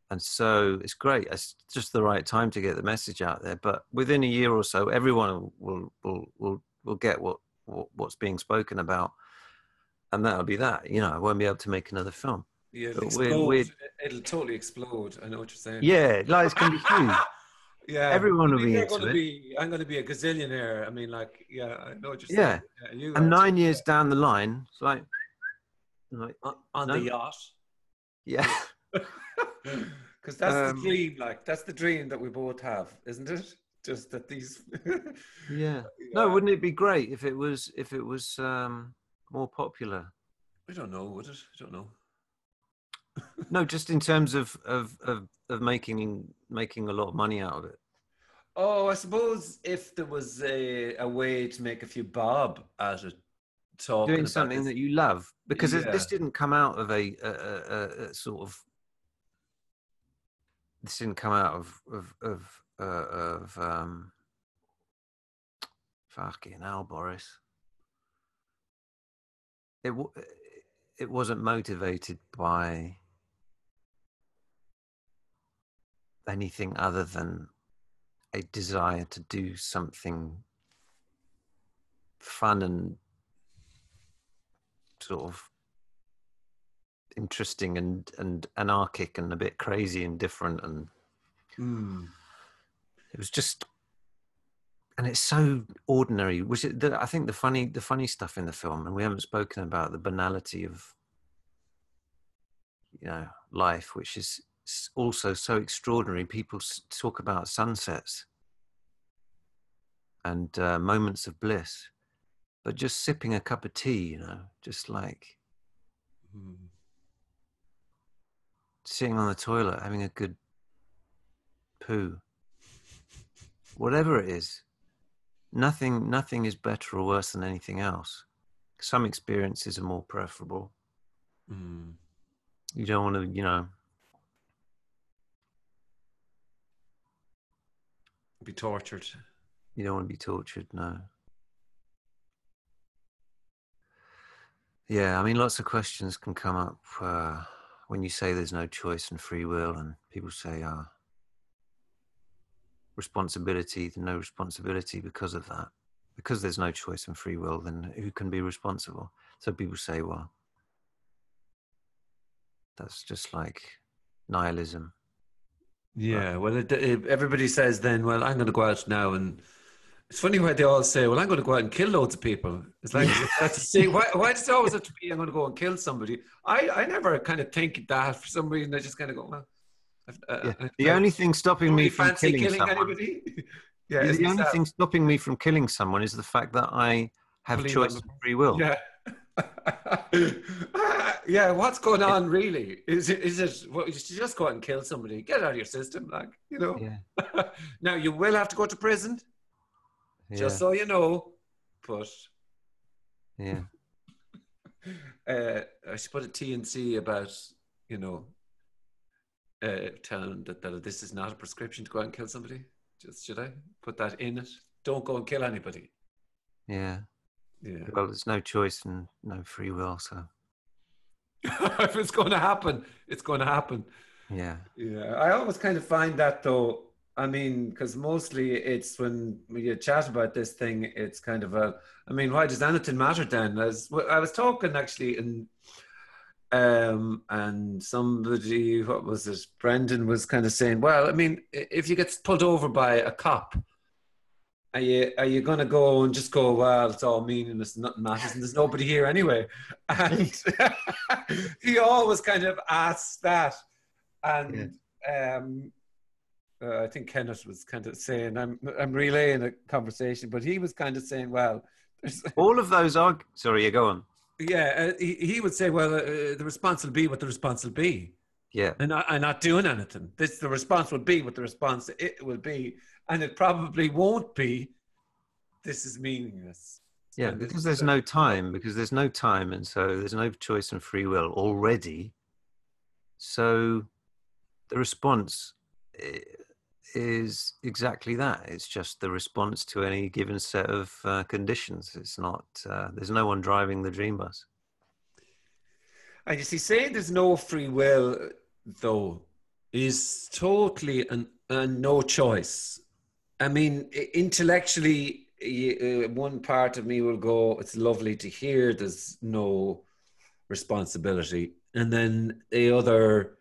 And so it's great. It's just the right time to get the message out there. But within a year or so, everyone will will will will get what, what what's being spoken about, and that'll be that. You know, I won't be able to make another film. Yeah, it'll, But explode. we're- we're- it'll totally explode. I know what you're saying. Yeah, like it's gonna be huge. yeah. Everyone will I mean, be into gonna it. Be, I'm going to be a gazillionaire. I mean, like, yeah, I know what you're Yeah. saying. you And nine too. years down the line, it's like, like on, on No. the yacht. yeah. Because that's Um, the dream. Like, that's the dream that we both have, isn't it? Just that these. Yeah. No, wouldn't it be great if it was if it was um, more popular? I don't know. Would it? I don't know. No, just in terms of of of, of making making a lot of money out of it. Oh, I suppose if there was a, a way to make a few bob out of talking Doing something this. that you love, because it- this didn't come out of a, a, a, a sort of this didn't come out of of of uh, of um, fucking hell, Boris. It it wasn't motivated by anything other than a desire to do something fun and sort of interesting and and anarchic and a bit crazy and different and hmm. it was just and it's so ordinary. Which is the, i think the funny the funny stuff in the film and we haven't spoken about the banality of you know life which is also so extraordinary people talk about sunsets and uh, moments of bliss but just sipping a cup of tea you know just like sitting on the toilet having a good poo. Whatever it is nothing nothing is better or worse than anything else. Some experiences are more preferable. You don't want to you know Be tortured. you don't want to be tortured no. Yeah i mean lots of questions can come up uh, when you say there's no choice and free will and people say uh, responsibility no responsibility because of that. Because there's no choice and free will then who can be responsible? So people say well that's just like nihilism Yeah, well, it, it, everybody says then, well, I'm going to go out now and. It's funny why they all say, well, I'm going to go out and kill loads of people. It's like, that's a say, why, why does it always have to be, I'm going to go and kill somebody? I, I never kind of think that for some reason. I just kind of go, well. I've- Uh, yeah. The only thing stopping me from fancy killing, someone anybody. yeah, the only that- thing stopping me from killing someone is the fact that i have Believe choice and free will Yeah. yeah, what's going on really? Is it is it what you should just go out and kill somebody? Get out of your system, like, you know. yeah now you will have to go to prison, yeah just so you know. But yeah uh, I should put a T and C about, you know, uh, telling that, that this is not a prescription to go out and kill somebody. Just should I put that in it? Don't go and kill anybody. yeah Yeah. well there's no choice and no free will so if it's going to happen, it's going to happen. yeah Yeah, I always kind of find that though. I mean, because mostly it's when you chat about this thing, it's kind of a. I mean, why does anything matter then? As I was talking actually, and um, and somebody, what was it? Brendan was kind of saying, well, I mean, if you get pulled over by a cop, are you are you gonna go and just go? Well, it's all meaningless, nothing matters, and there's nobody here anyway. And he always kind of asks that, and um, uh, I think Kenneth was kind of saying, I'm I'm relaying a conversation, but he was kind of saying, well, there's, all of those are sorry you go on yeah, uh, he, he would say, well, uh, the response will be what the response will be. yeah And I'm not doing anything. This the response will be what the response it will be, and it probably won't be. This is meaningless. Yeah, And because there's no time, because there's no time, and so there's no choice and free will already. So the response is exactly that. It's just the response to any given set of uh, conditions. It's not, uh, there's no one driving the dream bus. And you see, saying there's no free will, though, is totally an, a no choice. I mean, intellectually, uh, one part of me will go, it's lovely to hear there's no responsibility. And then the other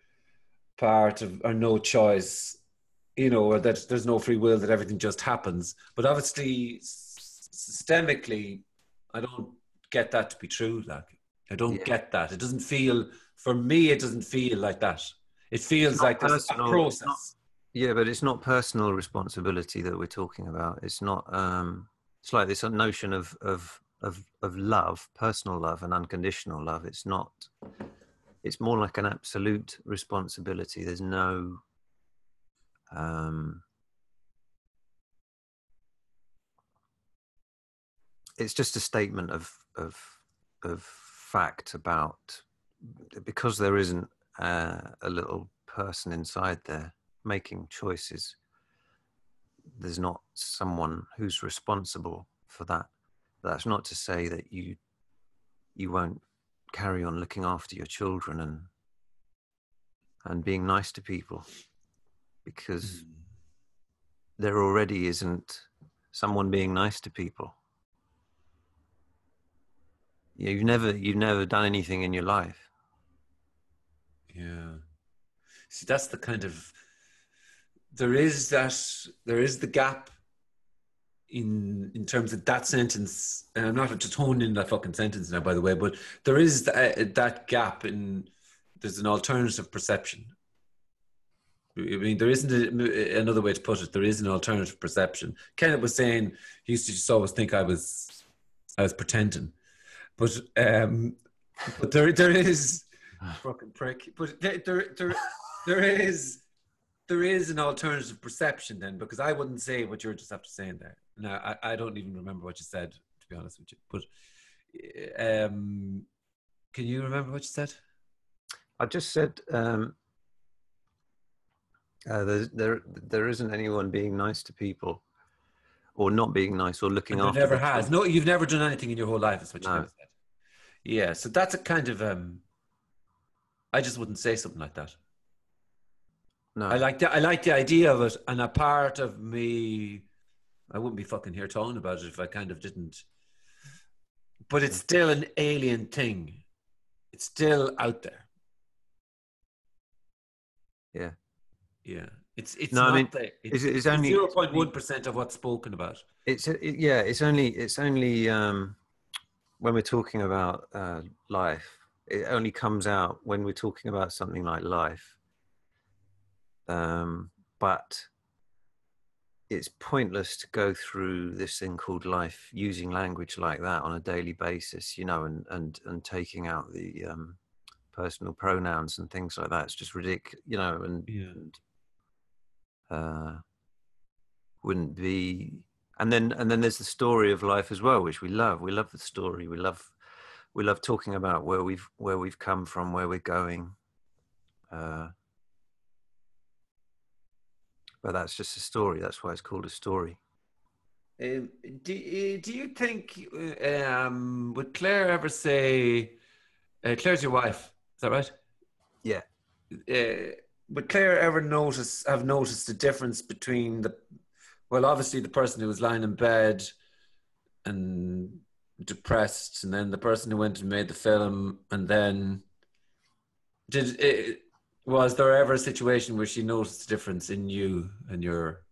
part of, or no choice, you know, or that there's no free will, that everything just happens. But obviously, s- systemically, I don't get that to be true. Like, I don't Yeah. get that. It doesn't feel, for me, it doesn't feel like that. It feels like there's a personal, process. Yeah, but it's not personal responsibility that we're talking about. It's not. Um, it's like this notion of of of of love, personal love, and unconditional love. It's not. It's more like an absolute responsibility. There's no. Um, it's just a statement of of of fact about because there isn't uh, a little person inside there making choices, there's not someone who's responsible for that. That's not to say that you you won't carry on looking after your children and and being nice to people because hmm. there already isn't someone being nice to people. Yeah, You've never you've never done anything in your life. Yeah. See, that's the kind of there is that there is the gap in in terms of that sentence. And I'm not just honing in that fucking sentence now, by the way, but there is that, that gap in there's an alternative perception. I mean, there isn't a, another way to put it. There is an alternative perception. Kenneth was saying he used to just always think I was I was pretending, but um, but there there is fucking prick. But there there there, there is there is an alternative perception then because I wouldn't say what you're just after saying there. Now I, I don't even remember what you said to be honest with you. But um, can you remember what you said? I just said um, uh, there, there, there isn't anyone being nice to people, or not being nice, or looking And after. never has. No, you've never done anything in your whole life. Is what you No. said. Yeah, so that's a kind of um. I just wouldn't say something like that. No, I like the I like the idea of it, and a part of me, I wouldn't be fucking here talking about it if I kind of didn't. But it's still an alien thing. It's still out there. Yeah. Yeah. It's it's No, I not mean, the, it's- it's, it's only- zero point one percent of what's spoken about. it's it, yeah. It's only it's only um, when we're talking about uh, life. It only comes out when we're talking about something like life. Um, but it's pointless to go through this thing called life using language like that on a daily basis, you know, and and and taking out the um, personal pronouns and things like that. It's just ridiculous, you know, and, Yeah. and uh, wouldn't be. And then and then there's the story of life as well, which we love. We love the story. We love we love talking about where we've where we've come from, where we're going. Uh, but that's just a story. That's why it's called a story. Um, do, uh, do you think uh, um, would Claire ever say uh, Claire's your wife? Is that right? Yeah. Uh, would Claire ever notice have noticed the difference between the well, obviously the person who was lying in bed and depressed, and then the person who went and made the film, and then did it, was there ever a situation where she noticed the difference in you and your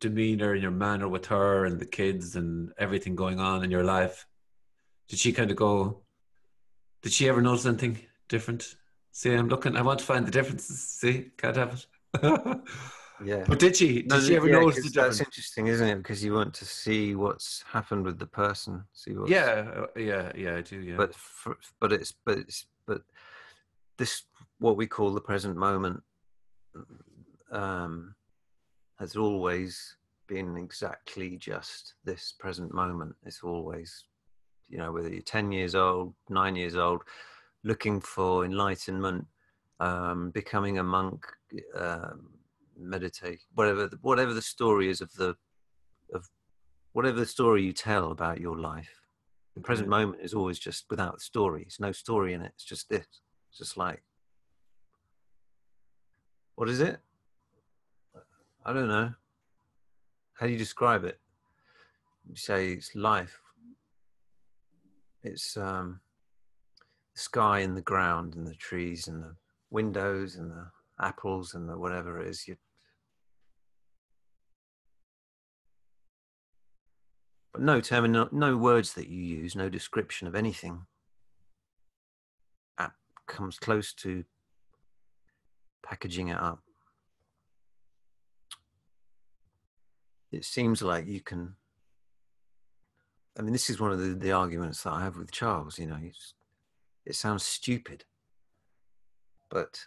demeanor and your manner with her and the kids and everything going on in your life? Did she kind of go? Did she ever notice anything different? See, I'm looking. I want to find the differences. See, can't have it. Yeah. but did she? Did No, she ever yeah, notice the difference? That's interesting, isn't it? Because you want to see what's happened with the person. See what's, Yeah, uh, yeah, yeah. I do. Yeah. But for, but it's but it's but this what we call the present moment um, has always been exactly just this present moment. It's always, you know, whether you're ten years old, nine years old, looking for enlightenment, um, becoming a monk, um, meditate, whatever the- whatever the story is of the of whatever the story you tell about your life. The present moment is always just without story. It's no story in it. It's just this. It's just like what is it? I don't know. How do you describe it? You say it's life. It's um, the sky and the ground and the trees and the windows and the apples and the whatever it is. You, but no termin, no words that you use, no description of anything. Comes close to packaging it up. It seems like you can. I mean, this is one of the, the arguments that I have with Charles. You know, it sounds stupid, but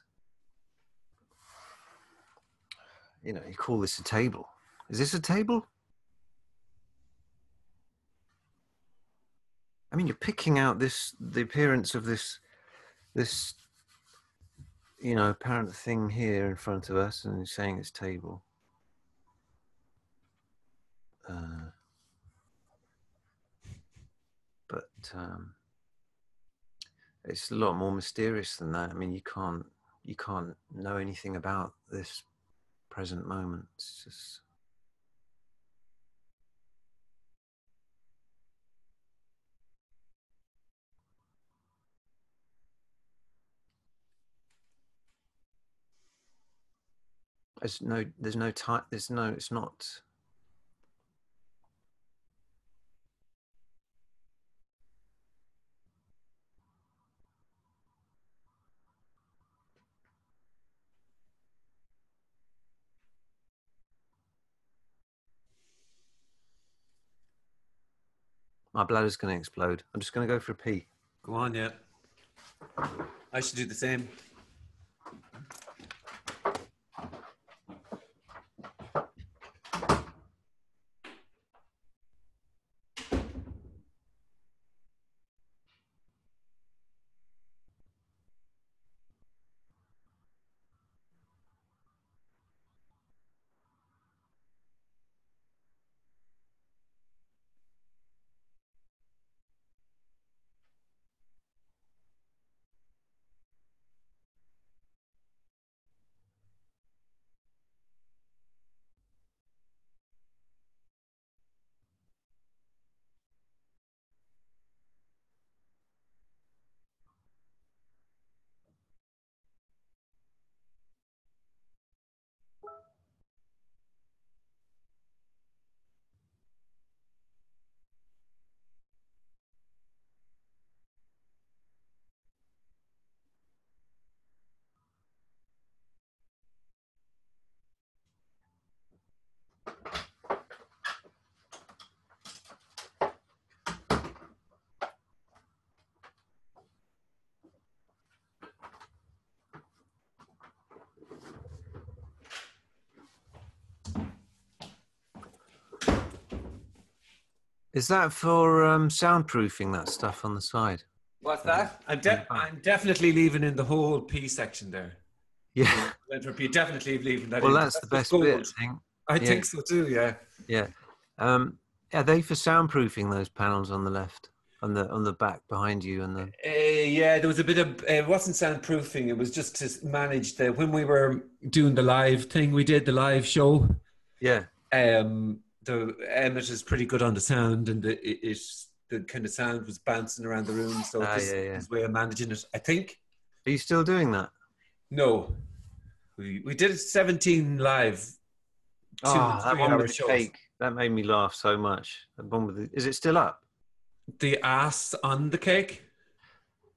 you know, you call this a table. Is this a table? I mean, you're picking out this the appearance of this this you know, apparent thing here in front of us, and he's saying it's table. Uh, but um, it's a lot more mysterious than that. I mean, you can't you can't know anything about this present moment. It's just There's no, there's no time. There's no. It's not. My bladder's going to explode. I'm just going to go for a pee. Go on, yeah. I should do the same. Is that for um, soundproofing that stuff on the side? What's that? I'm, de- I'm definitely leaving in the whole P section there. Yeah. Entropy, definitely leaving that Well, in. that's the best gold. bit. I think. I Yeah. think so too, yeah. Yeah. Um, are they for soundproofing those panels on the left, on the on the back behind you, and the Uh, yeah, there was a bit of uh, it wasn't soundproofing. It was just to manage the when we were doing the live thing. We did the live show. yeah, Um, the Emmett is pretty good on the sound, and the it, it the kind of sound was bouncing around the room. So Ah, this yeah, yeah. his way of managing it. I think are you still doing that? no, we we did 17 live. Two, Ah, that one with the shows. cake that made me laugh so much. The one with the, is it still up? The ass on the cake.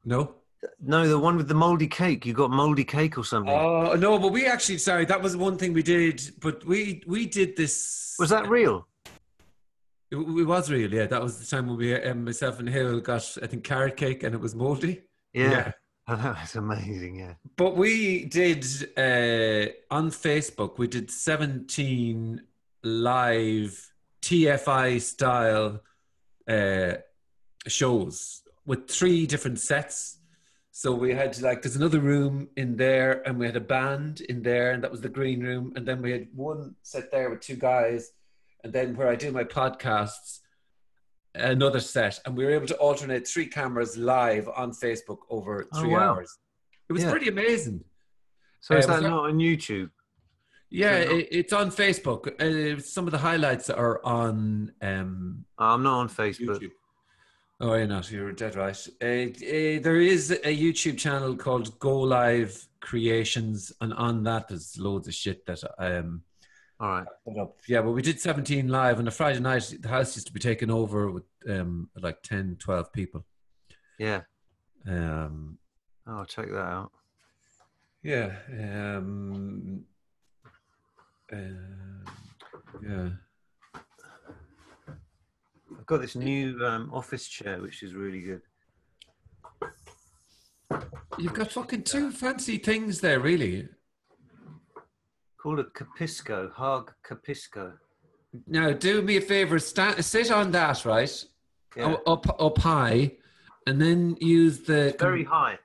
No. No, the one with the moldy cake. You got moldy cake or something. Oh no, but we actually sorry, that was one thing we did. But we we did this. Was that real? It, it was real, yeah. That was the time when we um, myself and Hill got I think carrot cake and it was moldy. Yeah. Oh, that was amazing. Yeah. But we did uh, on Facebook. We did seventeen live TFI style uh, shows with three different sets. So we had like there's another room in there, and we had a band in there, and that was the green room. And then we had one set there with two guys, and then where I do my podcasts, another set, and we were able to alternate three cameras live on Facebook over Oh, three wow. hours. It was Yeah. pretty amazing. So is Uh, that not on YouTube? Yeah, it, it's on Facebook. Uh, some of the highlights are on um, Oh, I'm not on Facebook. YouTube. Oh, you're not. You're dead right. Uh, uh, there is a YouTube channel called Go Live Creations, and on that there's loads of shit that um, All right. Yeah, but we did 17 live on a Friday night. The house used to be taken over with um, like 10, 12 people. Yeah. Um, Oh, I'll check that out. yeah. Um, uh, yeah. I've got this new um, office chair, which is really good. You've got fucking two fancy things there, really. Called a Capisco, HÅG Capisco. Now, do me a favor, sta sit on that, right? Yeah. Up, up high, and then use the Very high.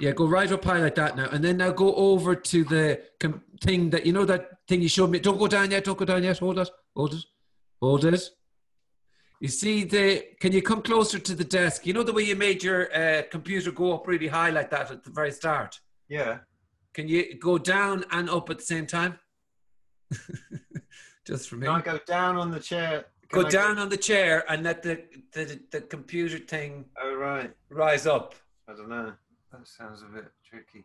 Yeah, go right up high like that now, and then now go over to the com- thing that you know that thing you showed me. Don't go down yet. Don't go down yet. Hold it. Hold it. Hold it. You see the? Can you come closer to the desk? You know the way you made your uh, computer go up really high like that at the very start. Yeah. Can you go down and up at the same time? Just for me. Can I go down on the chair? Go I down on the chair and let the, the the computer thing Oh right. rise up. I don't know. That sounds a bit tricky.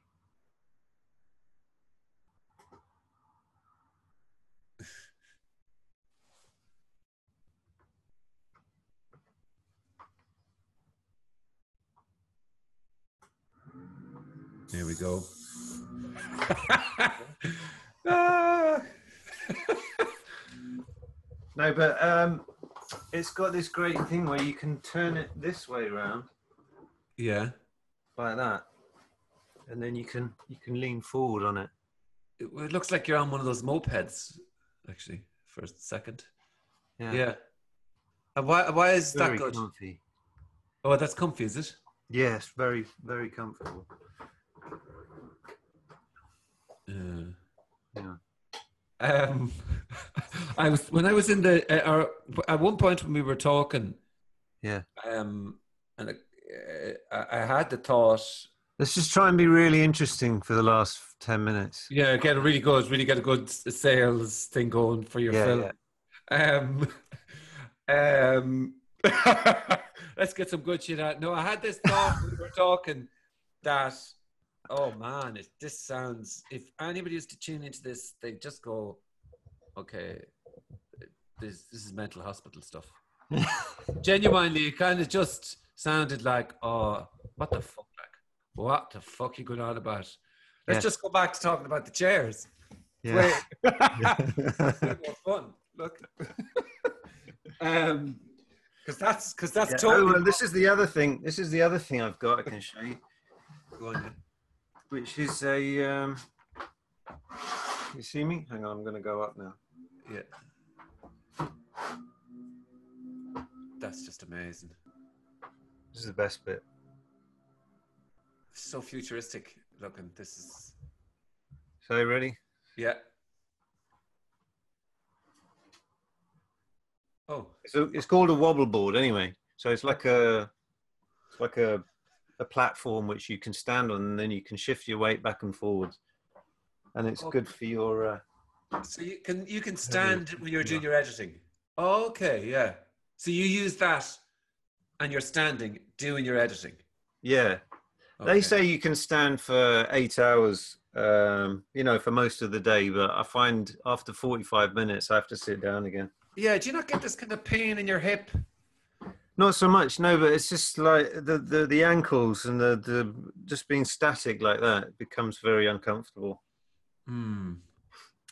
There we go. Ah. No, but um, it's got this great thing where you can turn it this way around yeah. like that, and then you can you can lean forward on it. It, it looks like you're on one of those mopeds, actually, for a second. Yeah. Yeah. And why why is Very that good? comfy. Oh, that's comfy, is it? Yes, very very comfortable. Yeah. Yeah. Um, I was when I was in the uh, or at one point when we were talking, Yeah. um, and uh, I, I had the thought, Let's just try and be really interesting for the last ten minutes. yeah, get a really good, really get a good sales thing going for your Yeah, film. Um, um, let's get some good shit out. No, I had this thought when we were talking that, oh man, it, this sounds, if anybody was to tune into this, they just go, okay, this, this is mental hospital stuff. Genuinely, it kind of just sounded like, oh, what the fuck? Like, what the fuck you going on about? Let's Yeah. just go back to talking about the chairs. Yeah. Fun. Look. um, because that's because that's Yeah. totally. Oh, and this is the other thing. This is the other thing I've got. I can show you, Go on. Which is a. Um, you see me? Hang on, I'm going to go up now. yeah. That's just amazing. This is the best bit. So futuristic looking. This is So ready? yeah. Oh, So it's called a wobble board anyway. So it's like a, it's like a, a platform which you can stand on, and then you can shift your weight back and forwards, and it's good for your. Uh, so you can you can stand when you're doing your editing. Okay, yeah. So you use that, and you're standing doing your editing. yeah, Okay. they say you can stand for eight hours. Um, you know, for most of the day, but I find after forty-five minutes, I have to sit down again. Yeah. Do you not get this kind of pain in your hip? Not so much, no, but it's just like the the, the ankles and the, the just being static like that becomes very uncomfortable. Hmm.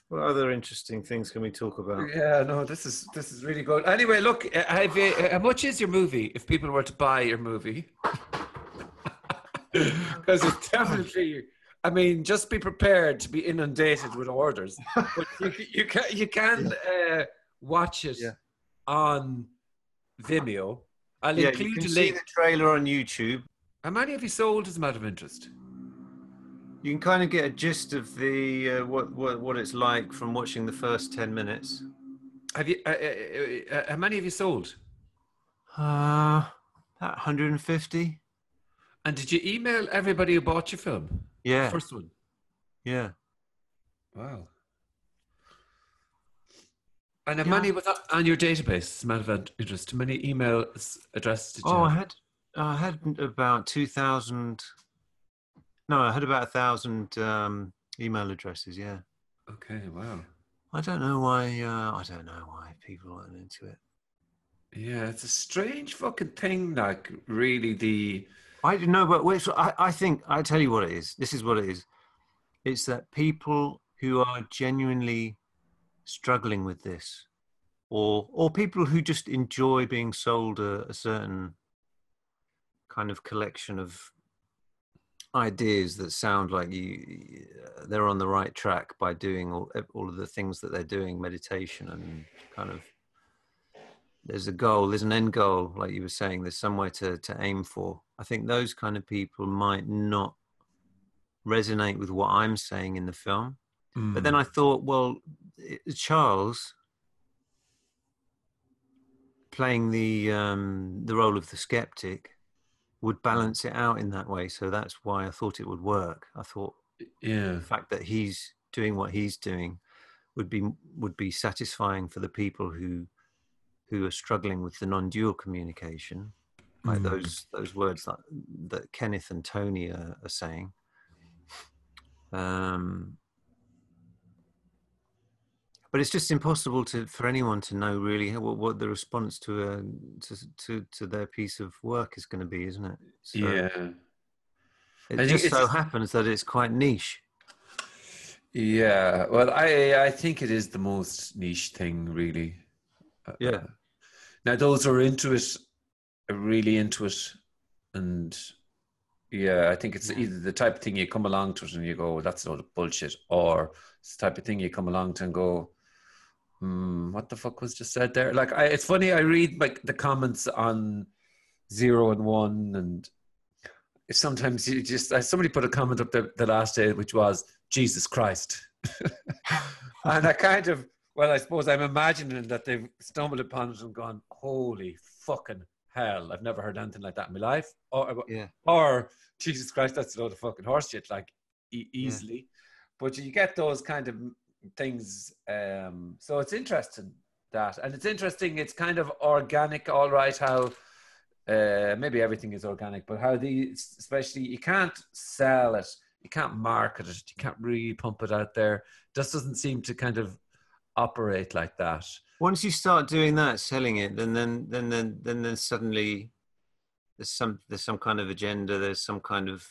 What other interesting things can we talk about? Yeah, no, this is this is really good. Anyway, look, uh, you, uh, how much is your movie? If people were to buy your movie, because it's definitely. I mean, just be prepared to be inundated with orders. But you, you can you can uh, watch it Yeah. on Vimeo. I'll Yeah, include you can a see the trailer on YouTube. How many have you sold as a matter of interest? You can kind of get a gist of the uh, what, what what it's like from watching the first ten minutes. Have you? Uh, uh, uh, uh, how many have you sold? Uh, about 150. And did you email everybody who bought your film? Yeah, First one. yeah. Wow. And Yeah. many was that on your database? Matter of interest, how many email s- addresses did you Oh, I had I had about 2,000. No, I had about a thousand um, email addresses. Yeah. Okay, wow. I don't know why. Uh, I don't know why people aren't into it. Yeah, it's a strange fucking thing. Like, really, the I don't know, but so I, I think I tell you what it is. This is what it is. It's that people who are genuinely struggling with this, or or people who just enjoy being sold a, a certain kind of collection of ideas that sound like you they're on the right track by doing all, all of the things that they're doing meditation and kind of there's a goal there's an end goal like you were saying there's somewhere to, to aim for i think those kind of people might not resonate with what I'm saying in the film. But Mm. then I thought, well, Charles playing the um, the role of the skeptic would balance it out in that way. So that's why I thought it would work. I thought yeah, the fact that he's doing what he's doing would be would be satisfying for the people who who are struggling with the non-dual communication, like Mm. those those words that that Kenneth and Tony are, are saying. Um, but it's just impossible to for anyone to know really what, what the response to a to, to to their piece of work is going to be, isn't it? So yeah. It just so happens that it's quite niche. Yeah, well, I I think it is the most niche thing, really. Uh, Yeah. Now, those who are into it are really into it, and yeah, I think it's either the type of thing you come along to it and you go, "That's a load of bullshit," or it's the type of thing you come along to and go, hmm, "What the fuck was just said there?" Like, I, it's funny. I read like the comments on zero and one, and sometimes you just uh, somebody put a comment up the, the last day, which was Jesus Christ, and I kind of well, I suppose I'm imagining that they've stumbled upon it and gone, "Holy fucking hell! I've never heard anything like that in my life," or Yeah. or Jesus Christ, that's a load of fucking horse shit, like e- easily. But you get those kind of things. Um, so it's interesting that, and it's interesting. It's kind of organic, all right. How uh, maybe everything is organic, but how the especially you can't sell it, you can't market it, you can't really pump it out there. Just doesn't seem to kind of operate like that. once you start doing that selling it then then then then then, then suddenly there's some there's some kind of agenda there's some kind of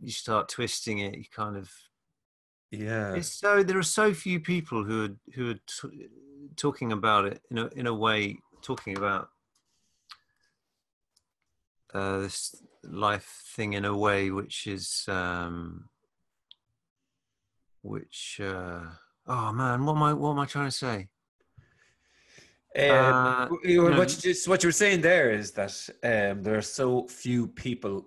you start twisting it you kind of Yeah, it's so there are so few people who are who are t- talking about it in a in a way talking about uh, this life thing in a way which is um which uh oh man what am i what am i trying to say? Uh, Uh, you- you know, what, you, what you were saying there is that um, there are so few people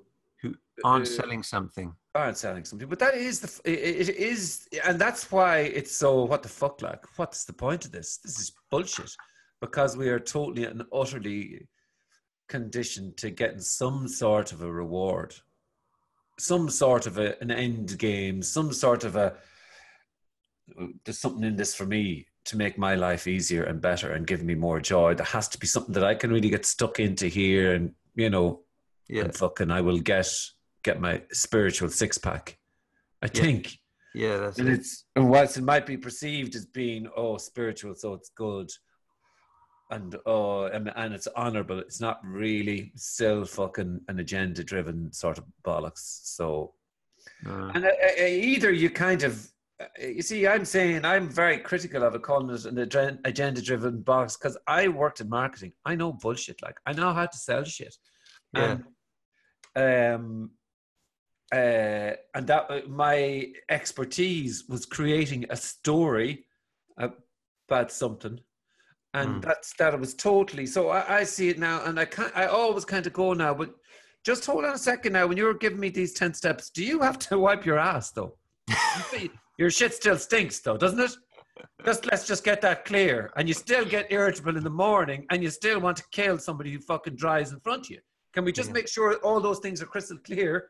aren't uh, selling something aren't selling something, but that is the it, it is, and that's why it's so what the fuck like. What's the point of this? This is bullshit because we are totally and utterly conditioned to getting some sort of a reward, some sort of a, an end game, some sort of a there's something in this for me to make my life easier and better and give me more joy. There has to be something that I can really get stuck into here, and you know, yeah and fucking I will get get my spiritual six pack. I Yeah. think. yeah that's And it. it's and whilst it might be perceived as being oh spiritual, so it's good, and oh and, and it's honourable, it's not really still fucking an agenda driven sort of bollocks. So Uh, and uh, uh, either you kind of uh, you see, I'm saying I'm very critical of it calling it an agenda driven box because I worked in marketing. I know bullshit. Like I know how to sell shit. Yeah. And, um, uh, and that uh, my expertise was creating a story about something, and Mm. that's that. It was totally so. I, I see it now, and I can't. I always kind of go now, but just hold on a second now. When you were giving me these ten steps, do you have to wipe your ass though? your shit still stinks though, doesn't it? Just let's just get that clear. And you still get irritable in the morning, and you still want to kill somebody who fucking drives in front of you. Can we just Yeah. make sure all those things are crystal clear?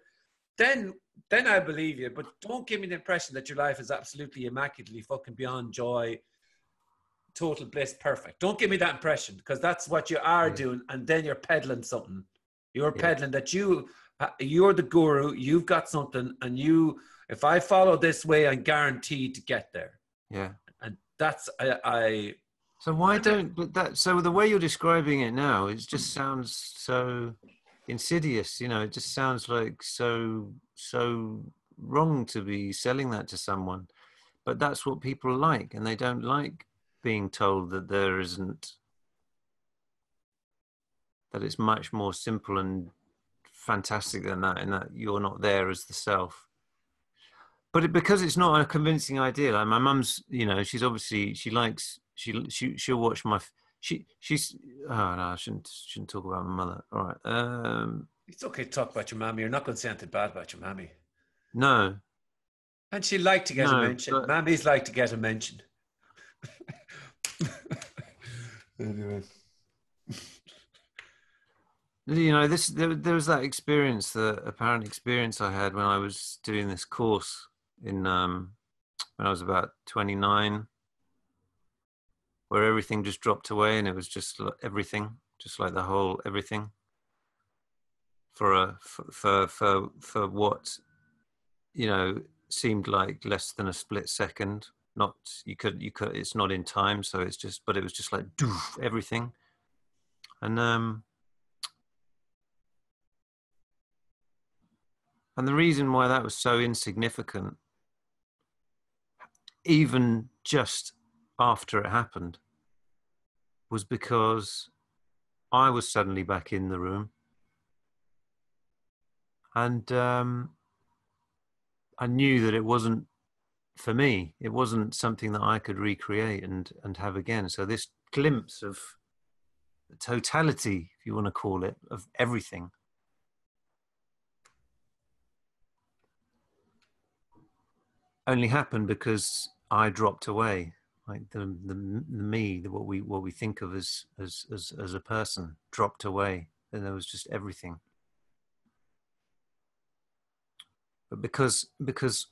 Then, then I believe you. But don't give me the impression that your life is absolutely immaculately fucking beyond joy, total bliss, perfect. Don't give me that impression because that's what you are Yeah. doing, and then you're peddling something. You're Yeah. peddling that you, uh, you're the guru. You've got something, and you. If I follow this way, I'm guaranteed to get there. yeah And that's I. I so why don't but that so the way you're describing it now it just sounds so insidious you know it just sounds like so so wrong to be selling that to someone. But that's what people like and they don't like being told that there isn't that it's much more simple and fantastic than that and that you're not there as the self. But it, because it's not a convincing idea like my mum's you know she's obviously she likes she she she'll watch my she she's oh no i shouldn't shouldn't talk about my mother all right um it's okay to talk about your mammy. You're not going to say anything bad about your mammy. No, And she liked to get No, a mention. but- Mammies like to get a mention. anyway. you know this. There, there was that experience, the apparent experience I had when I was doing this course in um, when I was about twenty nine, where everything just dropped away, and it was just everything, just like the whole everything. For a for for for, what you know seemed like less than a split second not you could you could it's not in time so it's just but it was just like doof, everything and um and the reason why that was so insignificant even just after it happened was because i was suddenly back in the room and um I knew that it wasn't for me. It wasn't something that I could recreate and and have again. So this glimpse of the totality, if you want to call it, of everything. Only happened because I dropped away, like the the, the me, the, what we what we think of as as as as a person, dropped away, and there was just everything. but because because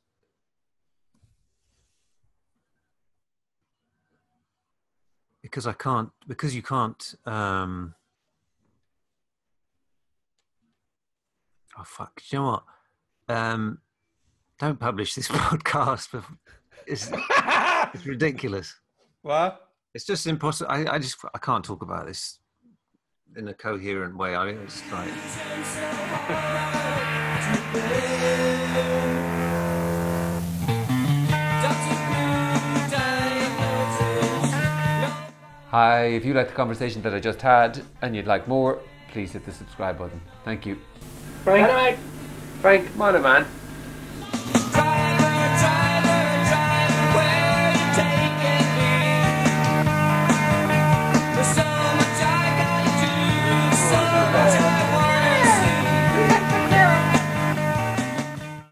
because I can't because you can't um oh fuck you know what um don't publish this podcast it's, it's ridiculous What? it's just impossible I, I just I can't talk about this in a coherent way I mean it's like Hi, if you like the conversation that I just had and you'd like more, please hit the subscribe button. Thank you. Frank, Frank, come on, man.